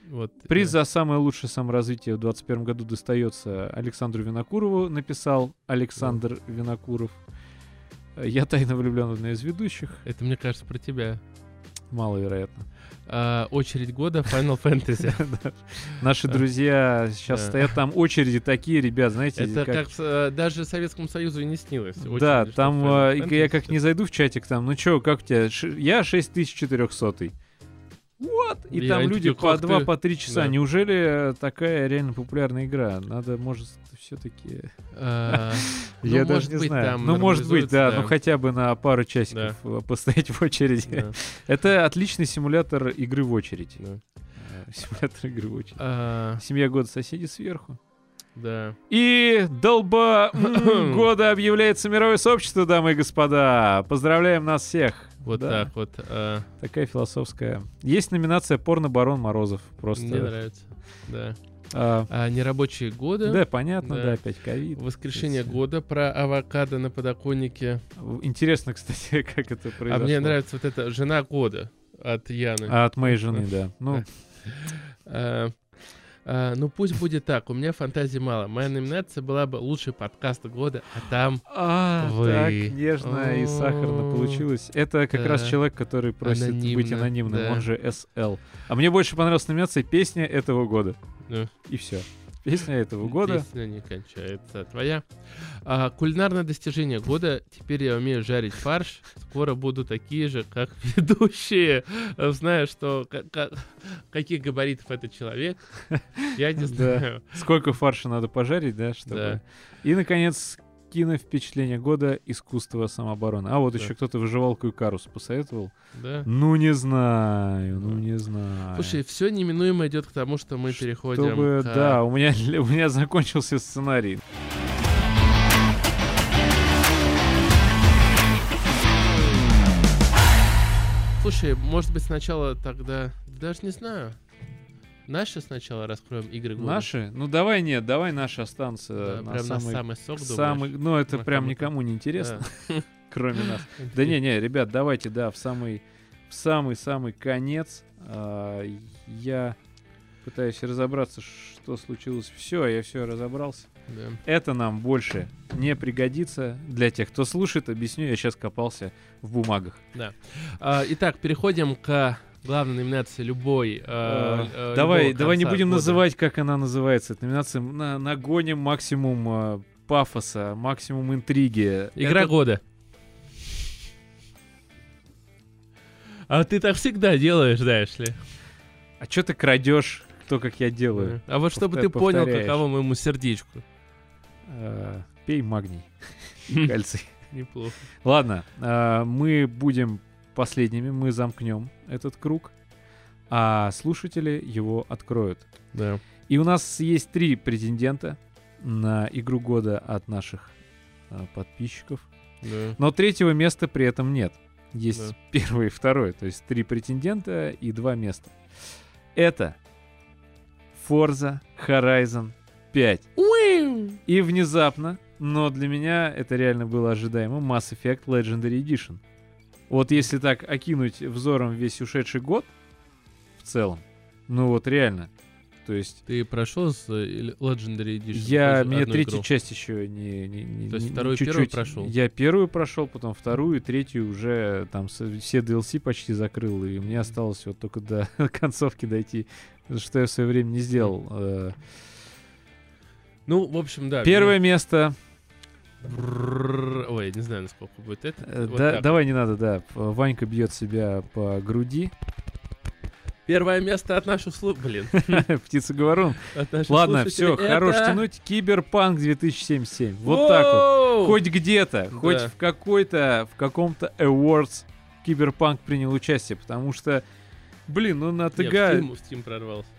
Вот, Приз э, за самое лучшее саморазвитие в 2021 году достается Александру Винокурову, написал Александр Винокуров. Э, Я тайно влюблен в одну из ведущих, Это, мне кажется, про тебя. маловероятно. А, очередь года Final Fantasy. Да. Наши друзья сейчас Да. стоят там очереди такие, ребят, знаете, Это как- э, даже Советскому Союзу и не снилось. Да, там я как не зайду в чатик, там, ну чё, как у тебя? Я 6400 Вот! И И там люди такие, по «Как 2 ты?» по 3 часа. Да. Неужели э, такая реально популярная игра? Надо, может, все-таки... А, ну, Я даже не быть, знаю. Ну, может быть, да, ну хотя бы на пару часиков э, постоять в очереди. да, Это отличный симулятор игры в очередь. да. Э, Симулятор игры в очередь. А, Семья года соседи сверху. Да. И долба года объявляется мировое сообщество, дамы и господа. Поздравляем нас всех. Вот Да, так вот. а, Такая философская. Есть номинация «Порно-барон Морозов». Просто. Мне нравится. Да. а, А, нерабочие годы. да, понятно, да, Да. опять ковид. Воскрешение Всё. года про авокадо на подоконнике. Интересно, кстати, как это произошло. А мне нравится вот эта жена года от Яны. А от моей жены, да. Ну, А, ну пусть будет так. У меня фантазии мало. Моя номинация была бы лучший подкаст года, а там а, Вы. так нежно и сахарно получилось. Это как раз да. человек, который просит быть Анонимно, анонимным, да. он же SL. А мне больше понравилась номинация «Песня этого года». Ну. И все. Песня этого года. Песня не кончается. Твоя. А, кулинарное достижение года. Теперь я умею жарить фарш. Скоро буду такие же, как ведущие. Знаю, что ка- ка- каких габаритов это человек. Я не знаю. Сколько фарша надо пожарить, да, чтобы... Да. И, наконец, кино впечатление года искусство самообороны. А вот Да. еще кто-то выживалку и карус посоветовал. Да. Ну, не знаю, ну, не знаю. Слушай, все неминуемо идет к тому, что мы переходим Чтобы, к- да, у меня, у меня закончился сценарий. Слушай, может быть, сначала тогда... Даже не знаю. Наши сначала раскроем игры года. Наши? Ну, давай нет, давай наши останутся Да, на прям на самый... самый сок, думаешь? самый ну, это На прям самый- никому не интересно, Да. кроме нас. Да не, не, ребят, давайте, да, в самый, в самый-самый конец. а, я пытаюсь разобраться, что случилось. Все, я все разобрался. Да. Это нам больше не пригодится. Для тех, кто слушает, объясню, я сейчас копался в бумагах. А, итак, переходим к Главная номинация любой. э, э, Давай, давай не будем года. называть, как она называется. Это номинация на, нагоним максимум э, пафоса, максимум интриги. Игра Это- года. А ты так всегда делаешь, знаешь ли. А что ты крадешь, то, как я делаю? А вот чтобы Повтор- ты понял, каково моему сердечку. Э, Пей магний, кальций. Неплохо. Ладно, э, мы будем последними, мы замкнем этот круг, а слушатели его откроют. Да. И у нас есть три претендента на игру года от наших э, подписчиков. Да. Но третьего места при этом нет. Есть Да. первое и второе, то есть три претендента и два места. Это Forza Horizon 5. И внезапно, но для меня это реально было ожидаемо, Mass Effect Legendary Edition. Вот если так окинуть взором весь ушедший год в целом, ну вот реально. То есть Ты прошел с э, Legendary Edition? я, мне игру? третья часть еще не, не, не- То есть не- вторую и чуть-чуть. первую прошел? Я первую прошел, потом вторую, третью уже там все DLC почти закрыл, и мне осталось вот только до концовки дойти, что я в свое время не сделал. Э, Ну, в общем, да. Первое место. Ой, не знаю, насколько будет это. Вот давай не надо, да. Ванька бьет себя по груди. Первое место от наших слух... Блин. Птица говорун. От наших Ладно, все, слушателей хорош это- тянуть. Киберпанк 2077. Вот так вот. Хоть где-то, хоть в какой-то, в каком-то awards Киберпанк принял участие, потому что, блин, ну на ТГ, Steam прорвался.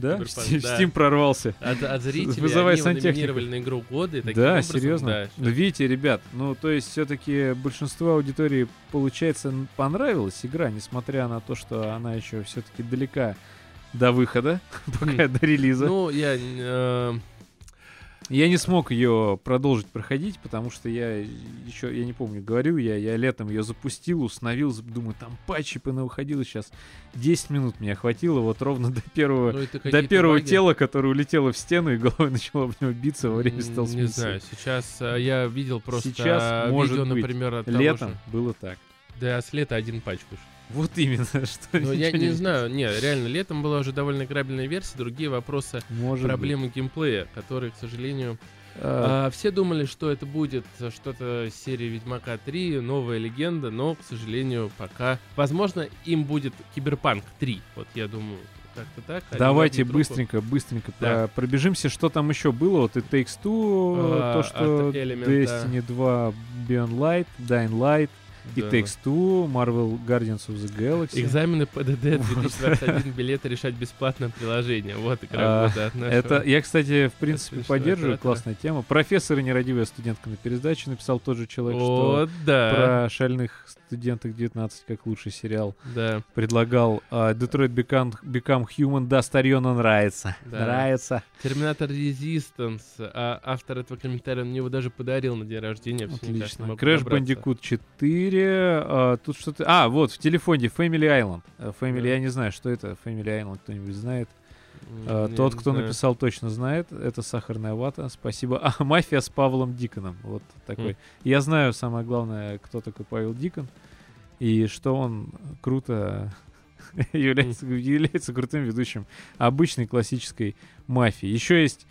Да, Steam, да. Steam прорвался. От, от зрителей Вызывай они номинировали на игру года. И таким Да, образом, серьезно. да, Ну, видите, ребят, ну то есть все-таки большинство аудитории, получается, понравилась игра, несмотря на то, что она еще все-таки далека до выхода, пока до релиза. Ну, я... э, Я не смог ее продолжить проходить, потому что я еще, я не помню, говорил я, я летом ее запустил, установил, думаю, там патчи выходило сейчас. 10 минут мне хватило, вот ровно до первого, ну, до первого баги. тела, которое улетело в стену и головой начало в него биться во время стелс Не знаю, сейчас э, я видел просто Сейчас, э, может видео, быть, например, от того Летом же- было так. Да, с лета один патч вышел. Вот именно, что Ну, я ничего не знаю, не, реально, летом была уже довольно играбельная версия, другие вопросы, Может проблемы геймплея, которые, к сожалению... быть. А, а, все думали, что это будет э, что-то из серии Ведьмака 3, новая легенда, но, к сожалению, пока... Возможно, им будет Киберпанк 3, вот я думаю, как-то так. Давайте быстренько, быстренько Да. про- пробежимся, что там еще было. Вот и Takes Two, А, то, что Destiny 2, Beyond Light, Dying Light, и Да. Takes Two, Marvel Guardians of the Galaxy. Экзамены ПДД Вот. 2021 билеты решать бесплатно приложение. Вот игра А, года от нашего. Это, я, кстати, в принципе, поддерживаю, классная тема. Профессор и нерадивая студентка на пересдаче написал тот же человек, что про шальных студенток 19 как лучший сериал. Да. Предлагал а, Detroit Become, Become Human, да, старье, нравится. Да. Нравится. Терминатор Resistance. А автор этого комментария мне его даже подарил на день рождения. Отлично. добраться. Bandicoot 4. а, тут что-то... А, вот, в телефоне Family Island. Э, Family, Да. я не знаю, что это. Family Island кто-нибудь знает? А, не- Тот, не кто знаю. написал, точно знает. Это сахарная вата. Спасибо. А, мафия с Павлом Диконом. Вот такой. М. Я знаю, самое главное, кто такой Павел Дикон. И что он круто является, является крутым ведущим обычной классической мафии. Еще есть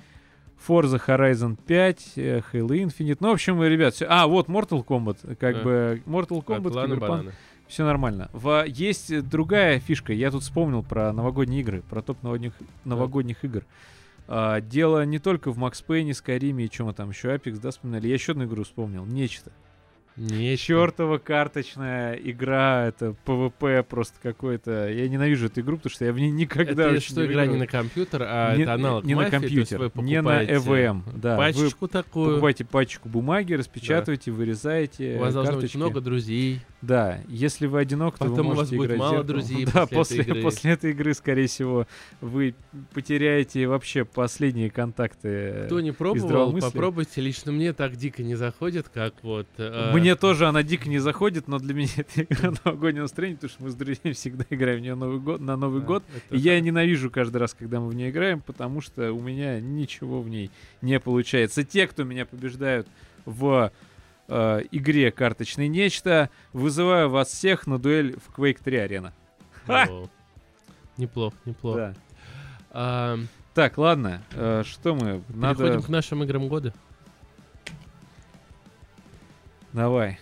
Forza Horizon 5, э, Halo Infinite. Ну, в общем, ребят, всё- А, вот Mortal Kombat. Как Да. бы Mortal Kombat. Банана. Все нормально. В, есть другая фишка. Я тут вспомнил про новогодние игры, про топ новогодних, новогодних игр. А, дело не только в Макс Пейне, Скайриме и чем там еще, Apex, да, вспоминали. Я еще одну игру вспомнил. Нечто. Нечто. Чертова карточная игра, это ПВП просто какой-то. Я ненавижу эту игру, потому что я в ней никогда Это что, не игра не на компьютер, а Не- это аналог не на мафии, есть компьютер, вы не на покупаете EVM, да, вы Пачечку такую. Покупайте пачку бумаги, распечатываете, вырезаете У вас должно быть карточки. много друзей. Да, если вы одинок, то вы Потом у вас можете будет мало зеркалом. друзей Да, после после, этой игры. после этой игры, скорее всего, вы потеряете вообще последние контакты. Кто не пробовал, попробуйте. Лично мне так дико не заходит, как вот... э, Мне тоже она дико не заходит, но для меня это игра новогоднего настроения, потому что мы с друзьями всегда играем в нее Новый год, на Новый да, год. И я ненавижу каждый раз, когда мы в нее играем, потому что у меня ничего в ней не получается. Те, кто меня побеждают в э, игре карточной нечто, вызываю вас всех на дуэль в Quake 3 арена. Неплохо, неплохо. Да. А, Так, ладно, э, что мы? Надо... Переходим к нашим играм года. Давай.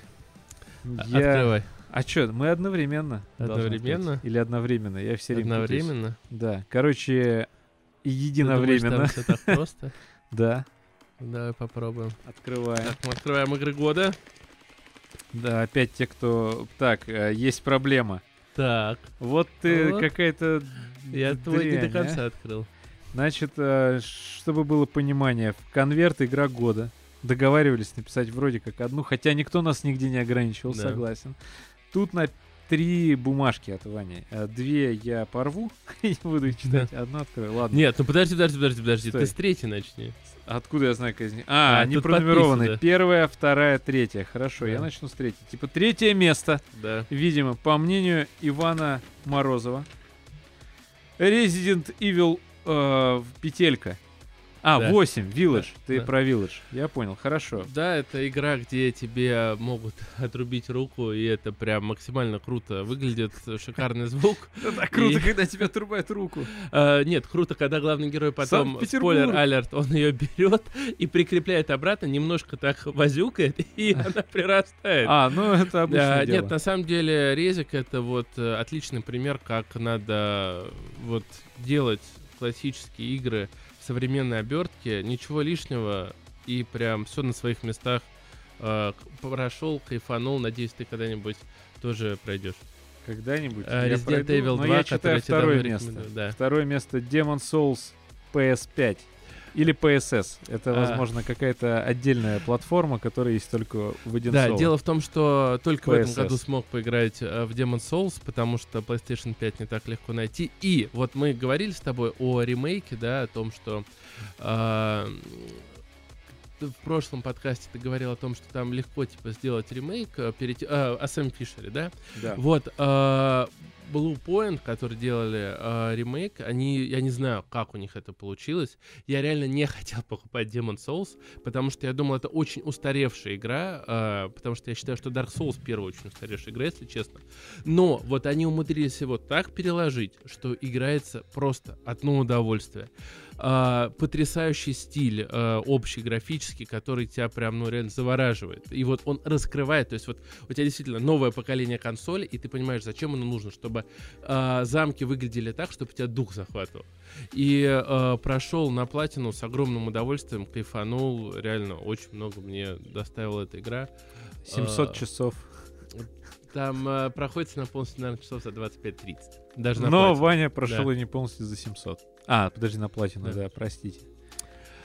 Я- Открывай. А что, мы одновременно? Одновременно? Или одновременно? Я все время путаюсь. Одновременно. Да, короче, Ты думаешь, единовременно. там всё так просто? Да, Давай попробуем. открываем. Так, мы открываем игры года. Да, опять те, кто... Так, э, есть проблема. Так, Вот ты Вот. какая-то... я твой не до дрянь, а. конца открыл. Значит, э, чтобы было понимание, в конверт игра года. Договаривались написать вроде как одну, хотя никто нас нигде не ограничивал, Да. согласен. Тут на три бумажки от Вани. Э, Две я порву и буду читать, одну открою. Ладно. Нет, ну подожди, подожди, подожди, подожди. Стой. Ты с третьей начни. Откуда я знаю, какая из них? А, А, они пронумерованы. подписано. Первая, вторая, третья. Хорошо, я Да. начну с третьей. Типа третье место, Да. видимо, по мнению Ивана Морозова. Resident Evil э, петелька. А, Да. 8, Village. Да, Ты да. про Village. Я понял, хорошо. Да, это игра, где тебе могут отрубить руку, и это прям максимально круто выглядит, шикарный звук. Это круто, когда тебя отрубают руку. А, нет, круто, когда главный герой потом, спойлер алерт, он ее берет и прикрепляет обратно, немножко так возюкает, и она прирастает. А, ну это обычное дело. нет, на самом деле резик это вот э, отличный пример, как надо вот делать классические игры современной обертке, ничего лишнего и прям все на своих местах. Э, к- прошел, кайфанул, надеюсь, ты когда-нибудь тоже пройдешь. Когда-нибудь я Resident пройду, Evil но 2, я который читаю я тебе второе место. да. Второе место Demon Souls PS5. Или PSS. Это, А. возможно, какая-то отдельная платформа, которая есть только в один Да, дело в том, что только в этом PSS. году смог поиграть э, в Demon Souls, потому что PlayStation 5 не так легко найти. И вот мы говорили с тобой о ремейке, да, о том, что а, в прошлом подкасте ты говорил о том, что там легко типа сделать ремейк э, перейти, а, о Сэм Фишере, да? Да. Вот, э, Blue Point, которые делали э, ремейк, они, я не знаю, как у них это получилось. Я реально не хотел покупать Demon Souls, потому что я думал, это очень устаревшая игра, э, потому что я считаю, что Dark Souls первая очень устаревшая игра, если честно. Но вот они умудрились его так переложить, что играется просто одно удовольствие. А, потрясающий стиль а, общий графический, который тебя прям, ну, реально завораживает. И вот он раскрывает, то есть вот у тебя действительно новое поколение консоли, и ты понимаешь, зачем оно нужно, чтобы а, замки выглядели так, чтобы тебя дух захватывал. И а, прошел на платину с огромным удовольствием, кайфанул, реально очень много мне доставила эта игра. 700 а, часов. Там а, проходится на полностью, наверное, часов за 25-30. Даже на Но платину. Ваня прошел Да. и не полностью за 700. А, подожди, на платину, Да. да, простите.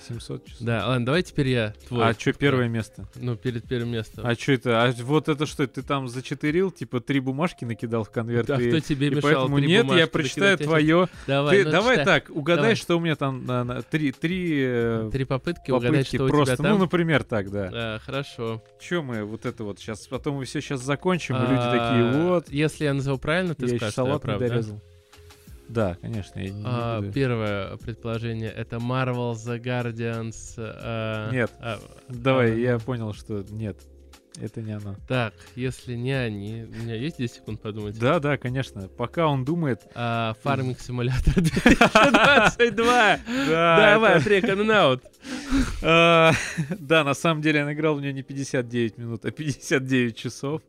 700 часов. Да, ладно, давай теперь я твой. а что первое место? Ну, перед первым местом. А что это? А вот это что? Ты там зачетырил, типа три бумажки накидал в конверт? А и- кто тебе и мешал поэтому три нет, я прочитаю твое. Давай, Ты ну, давай читай. так, угадай, Давай. что у меня там на, на- три, три, э, Три попытки угадать, попытки что просто. у тебя Ну, там. например, так, да. А, хорошо. Че мы вот это вот сейчас, потом мы все сейчас закончим, и люди такие, А, вот, Если я назову правильно, ты я скажешь, что я салат не прав, да? Да, конечно, я не, А, буду. Первое предположение это Marvel The Guardians. а, Нет. а, Давай, а, я понял, что нет, это не оно. Так, если не они, у меня есть 10 секунд подумать. Да, да, конечно. Пока он думает. А, Farming Simulator 2022. Давай, это- трек and out. А, Да, на самом деле он играл в нее не 59 минут, а 59 часов.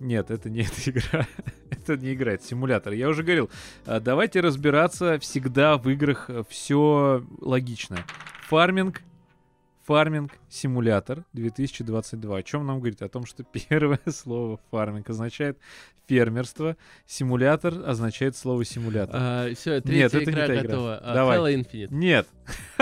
Э, Нет, это не эта игра. это не игра, это симулятор. Я уже говорил, а, давайте разбираться всегда в играх все логично. Фарминг, фарминг, симулятор 2022. О чем нам говорит? О том, что первое слово фарминг означает фермерство, симулятор означает слово симулятор. все, Нет, третья это не игра та игра. готова. А, Давай. Halo Infinite. Нет.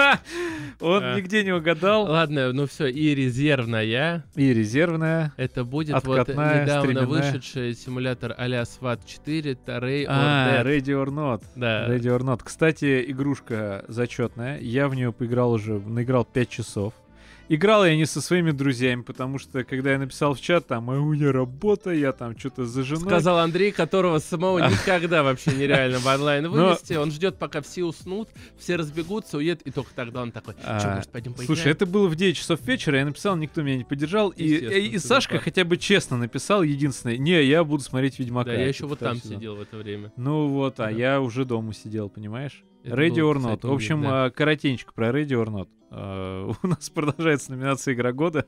Он А. нигде не угадал. Ладно, ну все, и резервная. И резервная. Это будет Откатная, вот недавно стременная. вышедший симулятор а-ля SWAT 4, Ray or А, Dead. Ready or Not. Да. Ready or Not. Кстати, игрушка зачетная. Я в нее поиграл уже, наиграл 5 часов. Играл я не со своими друзьями, потому что, когда я написал в чат, там, а у меня работа, я там что-то за женой. Сказал Андрей, которого самого никогда вообще нереально в онлайн вывести. Он ждет, пока все уснут, все разбегутся, уедут, и только тогда он такой, что, А, может, пойдем поиграем? Слушай, это было в 9 часов вечера, я написал, никто меня не поддержал. И, Сашка хотя бы честно написал, единственное, не, я буду смотреть Ведьмака. Да, я еще вот там сезон». сидел в это время. Ну вот, а я уже дома сидел, понимаешь? Это Ready or Not. кстати, В общем, да. а, коротенько про Ready or Not. А, У нас продолжается номинация Игра года.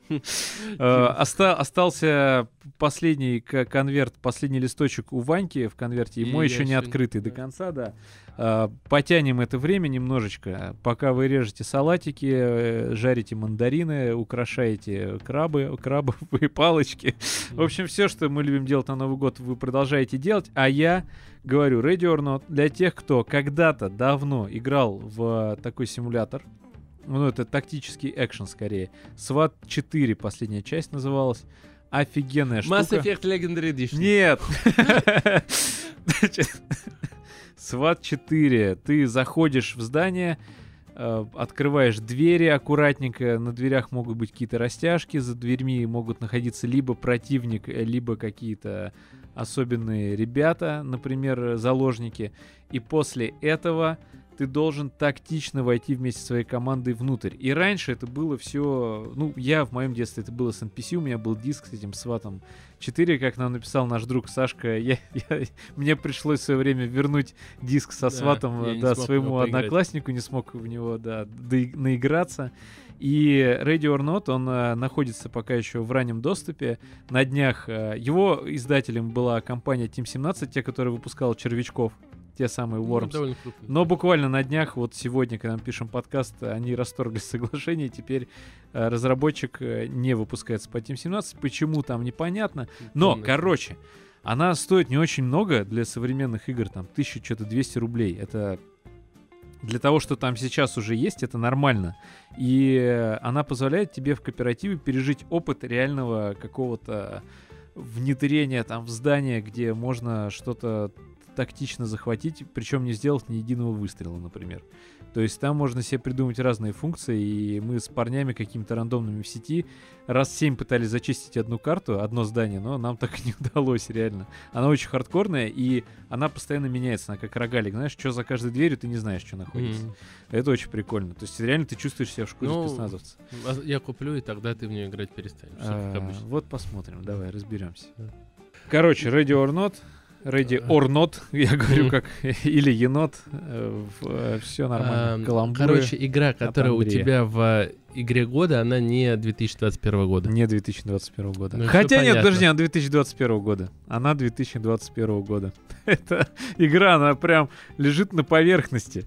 А, оста- Остался последний конверт, последний листочек у Ваньки в конверте, я еще не открытый до конца, да. А, Потянем это время немножечко, пока вы режете салатики, э, жарите мандарины, украшаете крабы, крабовые палочки. В общем, все, что мы любим делать на Новый год, вы продолжаете делать, а я говорю, Ready or Not, для тех, кто когда-то давно играл в такой симулятор, ну, это тактический экшен скорее. SWAT 4 последняя часть называлась. Офигенная Mass штука. Effect Legendary Edition. Нет. SWAT 4. Ты заходишь в здание, э, открываешь двери аккуратненько, на дверях могут быть какие-то растяжки, за дверьми могут находиться либо противник, э, либо какие-то особенные ребята, например, заложники. И после этого ты должен тактично войти вместе со своей командой внутрь. И раньше это было все... Ну, я в моем детстве это было с NPC, у меня был диск с этим сватом 4, как нам написал наш друг Сашка. Я, я- мне пришлось в свое время вернуть диск со сватом да, своему однокласснику, не смог в него да, наиграться. И Ready or Not, он э, находится пока еще в раннем доступе. На днях э, его издателем была компания Team 17, те, которые выпускала червячков, те самые Ну, Worms. Но буквально на днях, вот сегодня, когда мы пишем подкаст, они расторгли соглашение, теперь э, разработчик э, не выпускается по Team 17. Почему там непонятно. Но, короче, она стоит не очень много для современных игр, там, 1000 что-то 200 рублей. Это для того, что там сейчас уже есть, это нормально. И э, она позволяет тебе в кооперативе пережить опыт реального какого-то внедрения там в здание, где можно что-то тактично захватить, причем не сделав ни единого выстрела, например. То есть там можно себе придумать разные функции, и мы с парнями какими-то рандомными в сети раз семь пытались зачистить одну карту, одно здание, но нам так и не удалось, реально. Она очень хардкорная, и она постоянно меняется, она как рогалик, знаешь, что за каждой дверью ты не знаешь, что находится. Мгм. Это очень прикольно. То есть реально ты чувствуешь себя в шкуре Ну, спецназовца. А Я куплю, и тогда ты в нее играть перестанешь. А. Вот посмотрим, давай разберемся. Короче, Ready or Not, Ready or Not, я говорю как, или енот, все нормально. А, Каламбуры. Короче, игра, которая у тебя в игре года, она не 2021 года. Не 2021 года. Ну, Хотя нет, понятно. подожди, она 2021 года. Она 2021 года. Это игра, она прям лежит на поверхности.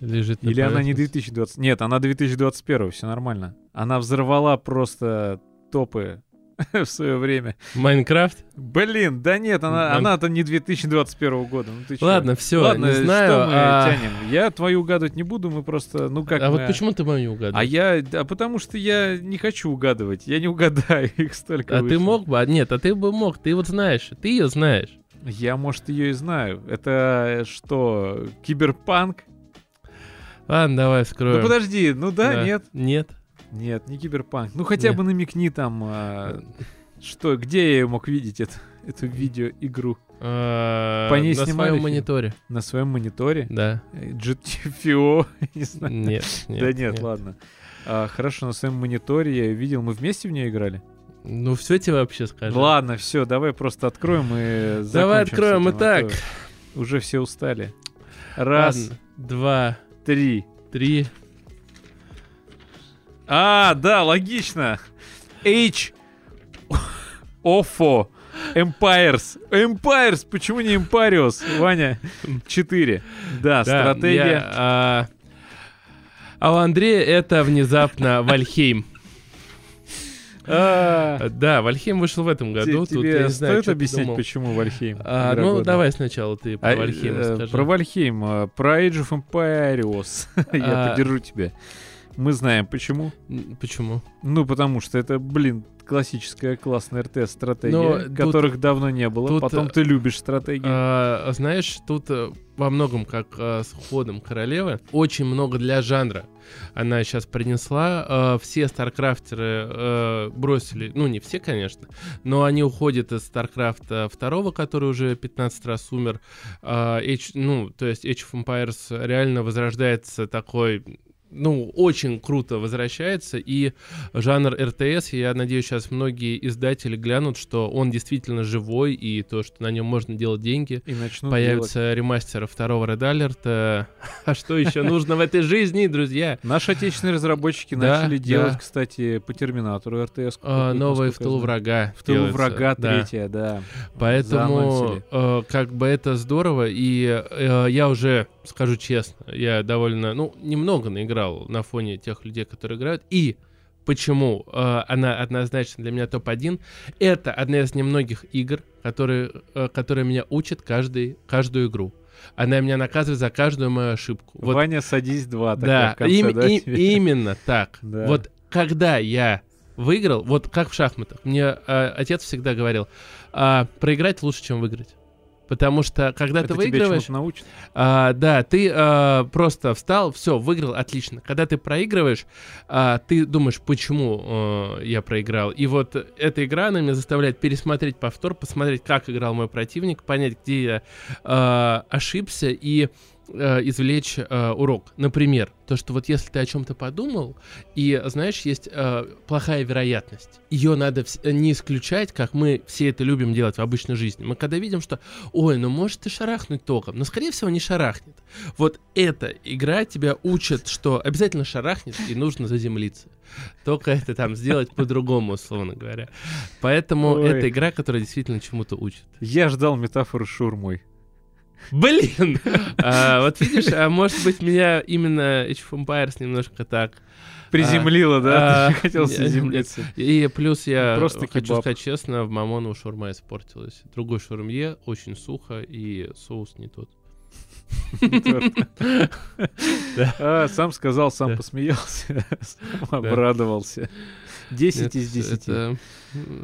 Лежит на Или она не поверхности. 2020. Нет, она 2021, все нормально. Она взорвала просто топы в свое время. Майнкрафт? Блин, да нет, она, Ман- она-то не 2021 года. Ну ты? Ладно, все, Ладно, не знаю. что мы а... тянем? Я твою угадывать не буду, мы просто, ну как а вот мы- почему ты мою не угадал? А я, да, потому что я не хочу угадывать, я не угадаю, их столько А ты вышло. мог бы? А, Нет, а ты бы мог. Ты вот знаешь. Ты ее знаешь. Я, может, ее и знаю. Это что, киберпанк? Ладно, давай вскроем. Ну подожди, ну да, нет? Нет. Нет, не киберпанк. Ну хотя Нет. бы намекни там, а, что, где я мог видеть эту, эту видеоигру? А, По ней На своем мониторе. На своем мониторе? Да. Э, GTFO, не знаю. Нет, нет. да нет, ладно. А, хорошо, на своем мониторе я видел. Мы вместе в нее играли? Ну, все тебе вообще скажу. Ладно, все, давай просто откроем и Давай закончим откроем. этим, а Итак, то Уже все устали. Раз, два, три. три. А, да, логично. H. Офо. Empires. Empires. Почему не Empires, Ваня? Четыре. Да, Да, стратегия. я, а, а у Андрея это внезапно Вальхейм. А, Да, Вальхейм вышел в этом году. Тут я Тебе не знаю, стоит объяснять, думал. почему Вальхейм? А, ну, года? давай сначала ты про А, Вальхейм э, скажи. Про Вальхейм, э, про Age of Empires. Я А. поддержу тебя. Мы знаем почему. Почему? Ну, потому что это, блин, классическая классная РТС-стратегия, Но тут- которых давно не было. тут, Потом э, ты любишь стратегии. А, знаешь, тут э, во многом, как э, с ходом королевы, очень много для жанра. Она сейчас принесла. э, все старкрафтеры э, бросили, ну не все, конечно, но они уходят из Старкрафта второго, который уже 15 раз умер. А, Age- ну, то есть Age of Empires реально возрождается такой ну, очень круто возвращается, и жанр РТС, я надеюсь, сейчас многие издатели глянут, что он действительно живой, и то, что на нем можно делать деньги. И начнут делать. Появится ремастер второго Red Alert. А что еще нужно в этой жизни, друзья? Наши отечественные разработчики начали делать, кстати, по Терминатору РТС. А, Новое в тылу врага. В тылу врага третья, да. Поэтому э, как бы это здорово, и э, я уже скажу честно, я довольно, ну, немного наиграл на фоне тех людей, которые играют, и почему э, она однозначно для меня топ-1, это одна из немногих игр, которые, э, которые меня учат каждый, каждую игру. Она меня наказывает за каждую мою ошибку. Вот Ваня, садись два. да, конце, им- да, и- тебе? именно так. Да. Вот когда я выиграл, вот как в шахматах, мне э, отец всегда говорил, а, проиграть лучше, чем выиграть. Потому что когда Это ты выигрываешь, научит. а, да, ты а, просто встал, все, выиграл, отлично. Когда ты проигрываешь, а, ты думаешь, почему а, я проиграл. И вот эта игра, она меня заставляет пересмотреть повтор, посмотреть, как играл мой противник, понять, где я а, ошибся и а, извлечь а, урок. Например, то, что вот если ты о чем-то подумал, и, знаешь, есть а, плохая вероятность, ее надо вс- не исключать, как мы все это любим делать в обычной жизни. Мы когда видим, что, ой, ну может и шарахнуть током, но, скорее всего, не шарахнет. Вот эта игра тебя учит, что обязательно шарахнет, и нужно заземлиться. Только это там сделать по-другому, условно говоря. Поэтому Ой. это игра, которая действительно чему-то учит. Я ждал метафоры с шаурмой. Блин! А, вот видишь, а может быть, меня именно Age of Empires немножко так... Приземлила, да? а, Ты хотел не- заземлиться. И плюс я Просто хочу кебаб. сказать честно, в Мамону шаурма испортилась. Другой шаурмье очень сухо, и соус не тот. А, Сам сказал, сам посмеялся, сам обрадовался. 10 Нет, из 10.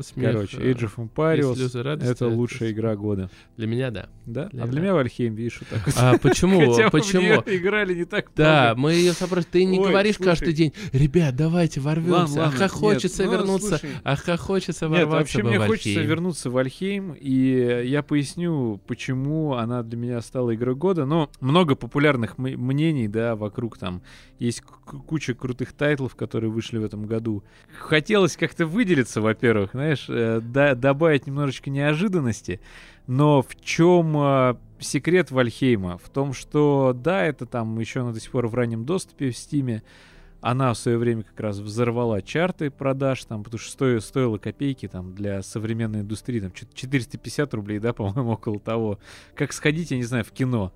Смех, Короче, э, Age of Empires это лучшая игра года. Для меня, да. Да? Для А для меня. Вальхейм, видишь, вот так. А почему? Хотя Почему? играли не так Да, мы ее собрали. Ты не говоришь каждый день, ребят, давайте ворвемся. Ах, хочется нет, ну, вернуться. Ах, хочется Нет, ворваться вообще бы мне хочется вернуться в Альхейм, и я поясню, почему она для меня стала игрой года. Но много популярных мнений, да, вокруг там. Есть куча крутых тайтлов, которые вышли в этом году. Хотелось как-то выделиться, во-первых, знаешь, э, да- добавить немножечко неожиданности. Но в чем э, секрет Вальхейма? В том, что да, это там еще она до сих пор в раннем доступе в Стиме. Она в свое время как раз взорвала чарты продаж, там, потому что стоило, стоило копейки там, для современной индустрии, там, что-то 450 рублей, да, по-моему, около того. Как сходить, я не знаю, в кино.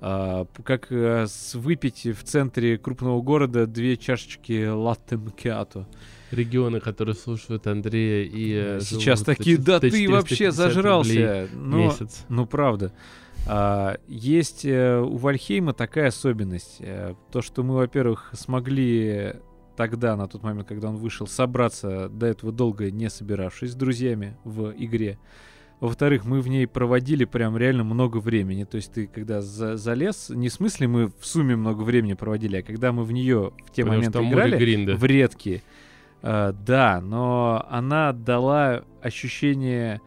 А, как с- выпить в центре крупного города две чашечки латте макиато. Регионы, которые слушают Андрея и э, Сейчас такие, да ты 450 вообще зажрался. Но, месяц. ну, правда. А, есть э, у Вальхейма такая особенность. э, то, что мы, во-первых, смогли тогда, на тот момент, когда он вышел, собраться до этого долго не собиравшись с друзьями в игре. Во-вторых, мы в ней проводили прям реально много времени. То есть ты когда за- залез, не в смысле мы в сумме много времени проводили, а когда мы в нее в те Потому моменты играли, гринда. в редкие. Э, да, но она дала ощущение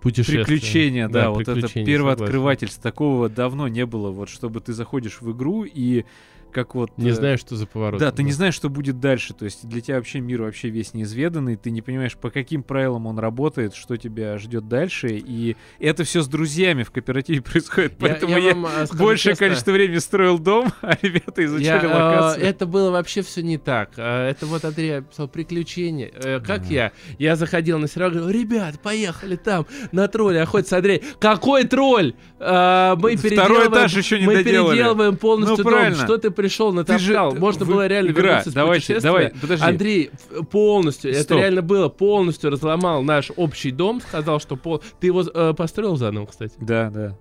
Путешествие. приключения, да, вот это первооткрывательство. Такого давно не было, вот чтобы ты заходишь в игру и как вот... Не э, знаешь, что за поворот. Да, ты не знаешь, что будет дальше. То есть для тебя вообще мир вообще весь неизведанный, ты не понимаешь, по каким правилам он работает, что тебя ждет дальше. И это все с друзьями в кооперативе происходит. Поэтому я, вам, а, скажу большее честно, количество времени строил дом, а ребята изучали я, э, локацию. это было вообще все не так. Э, Это вот Андрей описал приключения. Э, Как Да. я? Я заходил на сериал, говорю, ребят, поехали там на тролле охотиться. Андрей, какой тролль? Э, Мы Второй переделываем, этаж еще не мы доделали. переделываем полностью Ну, дом. правильно. Что ты пришел на Ты же- Можно вы- было реально игра, вернуться с давайте, давай, подожди. Андрей ф- полностью, это Стоп. реально было, полностью разломал наш общий дом, сказал, что пол... Ты его э, построил заново, кстати. Да, да.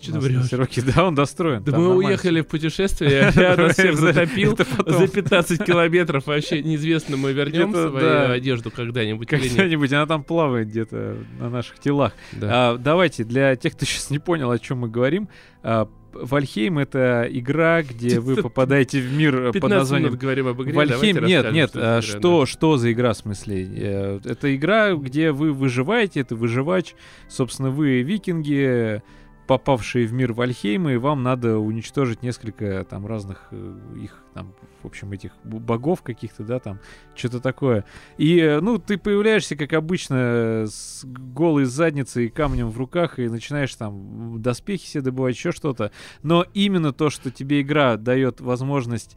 У ты врешь? Да, он достроен. Да мы нормально уехали в путешествие, я нас всех Это- затопил. это. За 15 километров вообще неизвестно, мы вернем Это свою одежду когда-нибудь. Когда-нибудь она там плавает где-то на наших телах. А, давайте, для тех, кто сейчас не понял, о чем мы говорим, а, Вальхейм — это игра, где вы попадаете в мир э, под 15 названием минут говорим об игре, Вальхейм, нет, нет, что игра, что, что за игра, в смысле? Э, Это игра, где вы выживаете, это выживач, собственно, вы викинги, попавшие в мир Вальхейма, и вам надо уничтожить несколько там разных э, их, там, в общем, этих богов каких-то, да, там, что-то такое. И, э, ну, ты появляешься, как обычно, с голой задницей и камнем в руках, и начинаешь там доспехи себе добывать, еще что-то. Но именно то, что тебе игра дает возможность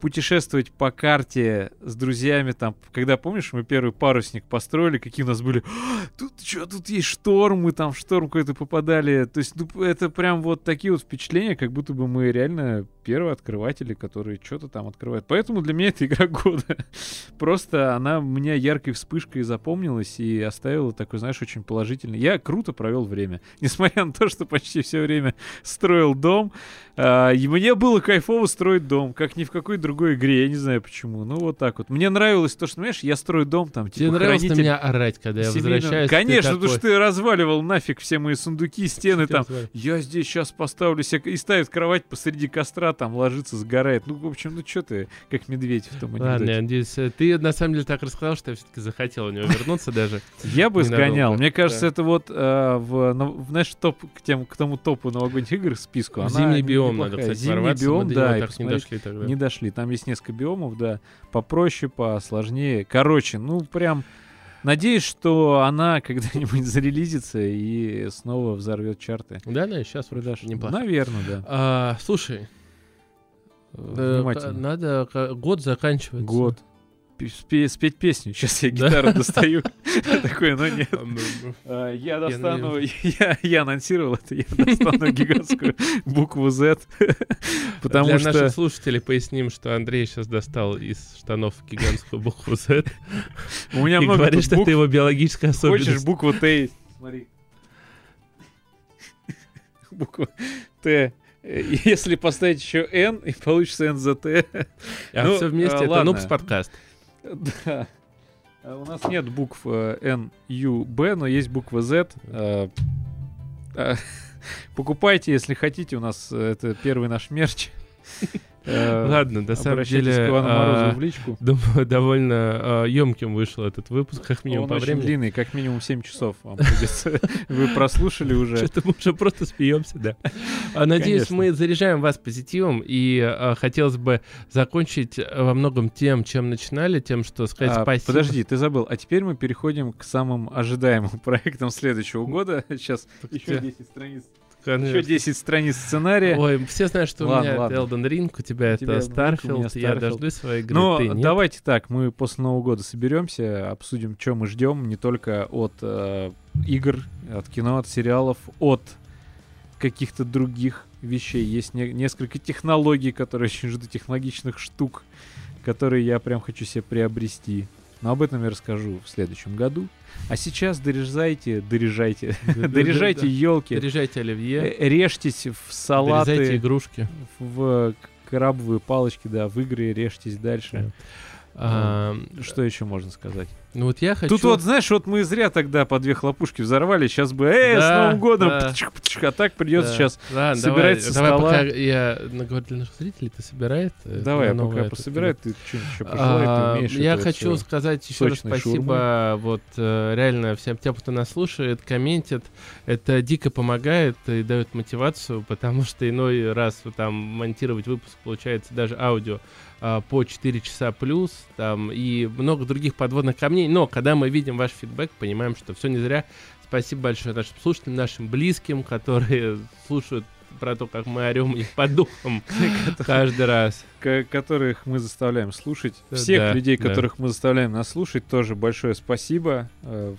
путешествовать по карте с друзьями, там, когда, помнишь, мы первый парусник построили, какие у нас были, «А, тут что, тут есть шторм, мы там в шторм какой-то попадали, то есть, ну, это прям вот такие вот впечатления, как будто бы мы реально первые открыватели, которые что-то там открывают. Поэтому для меня это игра года. Просто она у меня яркой вспышкой запомнилась и оставила такой, знаешь, очень положительный. Я круто провел время. Несмотря на то, что почти все время строил дом, и мне было кайфово строить дом, как ни в какой другой игре, я не знаю почему. Ну, вот так вот. Мне нравилось то, что, понимаешь, я строю дом там, Тебе типа, нравилось на меня орать, когда я семейного- возвращаюсь? Конечно, потому что ты разваливал нафиг все мои сундуки, стены «Что там. Я здесь сейчас поставлю себе... И ставит кровать посреди костра, там ложится, сгорает. Ну, в общем, ну что ты, как медведь в том Ладно, я анекдоте. надеюсь, э, ты на самом деле так рассказал, что я все-таки захотел у него вернуться даже. Я бы сгонял. Мне кажется, это вот э, в, на- в наш топ, к, тому топу новогодних игр списку. В она зимний не- биом неплохая. надо, кстати, Зимний биом, да, так не дошли тогда. Не дошли. Там есть несколько биомов, да. Попроще, посложнее. Короче, ну прям... Надеюсь, что она когда-нибудь зарелизится и снова взорвет чарты. Да, да, сейчас Продаж. неплохо. Наверное, да. А, слушай, э, Внимательно. надо год заканчивается. Год. Спеть песню. Сейчас я гитару достаю. Такой, но нет. М, м, А, Я достану, я, анонсировал это, я достану гигантскую букву Z, потому Для что... наших слушателей поясним, что Андрей сейчас достал из штанов гигантскую букву Z У меня много говорит, тут что это его биологическая Хочешь особенность. букву Т? Смотри. Буква Т. Если поставить еще N, и получится НЗТ. А ну, все вместе а, это. Нукс подкаст. Да. А У нас нет букв э, Н, Ю, Б, но есть буква Z. Э, э, Покупайте, если хотите. У нас э, это первый наш мерч. Э, Ладно, на самом деле к а, в личку. думаю, довольно емким вышел этот выпуск, как минимум Он по очень времени. длинный, как минимум 7 часов вам придется. Вы прослушали уже. Что-то мы уже просто смеемся, да. А, Надеюсь, мы заряжаем вас позитивом, и а, хотелось бы закончить а, во многом тем, чем начинали, тем, что сказать А, спасибо. Подожди, ты забыл. А теперь мы переходим к самым ожидаемым проектам следующего года. Сейчас еще где? 10 страниц. Конечно. Еще 10 страниц сценария. Ой, все знают, что у Ладно, меня ладно. Elden Ring, у тебя У тебя это у меня Starfield, я Starfield. дождусь своей игры, Но ты нет? давайте так, мы после Нового года соберемся, обсудим, что мы ждем, не только от э, игр, от кино, от сериалов, от каких-то других вещей. Есть не- несколько технологий, которые очень жду, технологичных штук, которые я прям хочу себе приобрести. Но об этом я расскажу в следующем году. А сейчас дорезайте, дорежайте, Да-да-да-да. дорежайте елки, Дорежайте оливье, режьтесь в дорезайте салаты, игрушки. в крабовые палочки, да, в игры режьтесь дальше. А, Что еще можно сказать? ну вот я хочу... Тут вот, знаешь, вот мы зря тогда по две хлопушки взорвали, сейчас бы, эй, с Да, Новым годом, да. птичк-птичк, а так придется Да. сейчас. Ладно, собирать давай, со давай стола. пока я наговорю для наших зрителей, ты собирает. Давай, пока это пособираю, ты что-нибудь еще А, пожелай, ты умеешь Я хочу сказать еще раз спасибо вот э, реально всем тем, кто нас слушает, комментит. Это дико помогает и дает мотивацию, потому что иной раз там монтировать выпуск получается даже аудио а, по 4 часа плюс там и много других подводных камней. Но когда мы видим ваш фидбэк, понимаем, что все не зря. Спасибо большое нашим слушателям, нашим близким, которые слушают про то, как мы орем их по духам каждый раз. Ко- которых мы заставляем слушать. Всех людей, которых мы заставляем нас слушать, тоже большое спасибо. Э,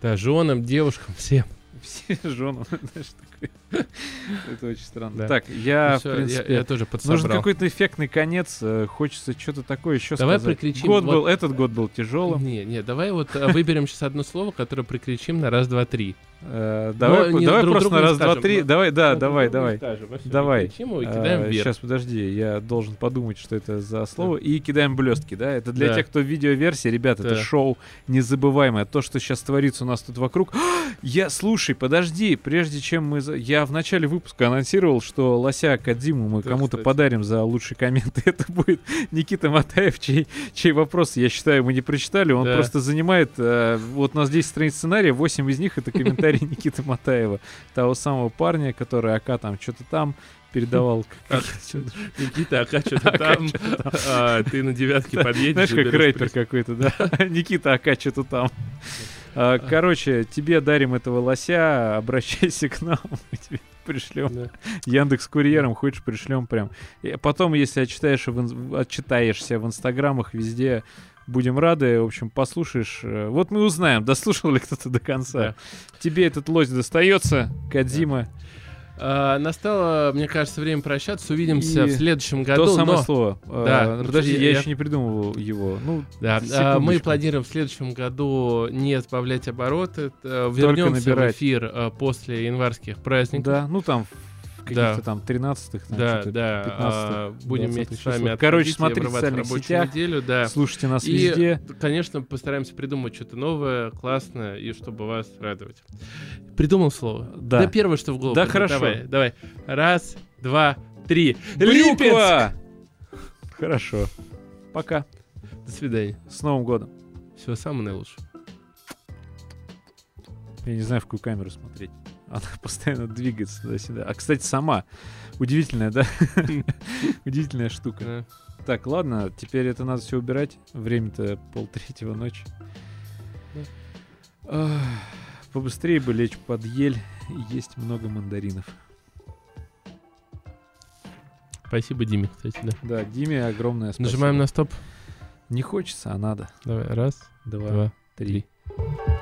Да, женам, девушкам, всем. Все женам, знаешь, такой. Это очень странно. Так, я, Ну в я- принципе, я, тоже подсобрал. нужен какой-то эффектный конец. э, Хочется что-то такое еще Давай сказать. прикричим, Год был, этот год был тяжелым. Не, не, давай вот э, выберем сейчас одно слово, которое прикричим на раз, два, три. Э, Давай, давай друг просто на раз, два, три. Давай, да, Ну, давай, давай. Давай. Прикричим его и кидаем вверх. Сейчас, подожди, я должен подумать, что это за слово. И кидаем блестки, да? Это для тех, кто в видеоверсии, ребят, это шоу незабываемое. То, что сейчас творится у нас тут вокруг. Я, слушай, подожди, прежде чем мы... за- Я в начале выпуска анонсировал, что Лося Кадзиму мы Да, кому-то подарим за лучший коммент. Это будет Никита Матаев, чей, чей вопрос, я считаю, мы не прочитали. Он Да. просто занимает... э, вот у нас 10 страниц сценария, 8 из них это комментарий Никиты Матаева. Того самого парня, который АК там что-то там передавал. Никита, а что-то там, а, ты на девятке подъедешь. Знаешь, как приз. какой-то, да? Никита Ака что-то там. А, Короче, тебе дарим этого лося, обращайся к нам, мы тебе пришлем. Да. Яндекс курьером хочешь, пришлем прям. И потом, если отчитаешь в ин- отчитаешься в инстаграмах везде, будем рады. В общем, послушаешь. э, Вот мы узнаем, дослушал ли кто-то до конца. Да. Тебе этот лось достается, Кадзима. А, Настало, мне кажется, время прощаться. Увидимся И в следующем году. То самое но- слово. Да, А, Подожди, я- я еще не придумывал его. Ну, Да, а, мы секундочку. планируем в следующем году не сбавлять обороты. э, Вернемся в эфир э, после январских праздников. Да, ну там каких-то Да. там 13-х, там, Да, да. 15-х, а, будем 20-х вместе с вами. Короче, смотрите в социальных сетях, неделю, да. слушайте нас И, везде. конечно, постараемся придумать что-то новое, классное, и чтобы вас радовать. Придумал слово? Да. первое, что в голову. Да, хорошо. Давай, давай. Раз, два, три. Брюква! Хорошо. Пока. До свидания. С Новым годом. Всего самого наилучшего. Я не знаю, в какую камеру смотреть. Она постоянно двигается туда-сюда. А, кстати, сама. Удивительная, да? Удивительная штука. Так, ладно, теперь это надо все убирать. Время-то полтретьего ночи. Побыстрее бы лечь под ель и есть много мандаринов. Спасибо, Диме, кстати, да. Да, Диме огромное спасибо. Нажимаем на стоп. Не хочется, а надо. Давай, раз, Два, два, три. три.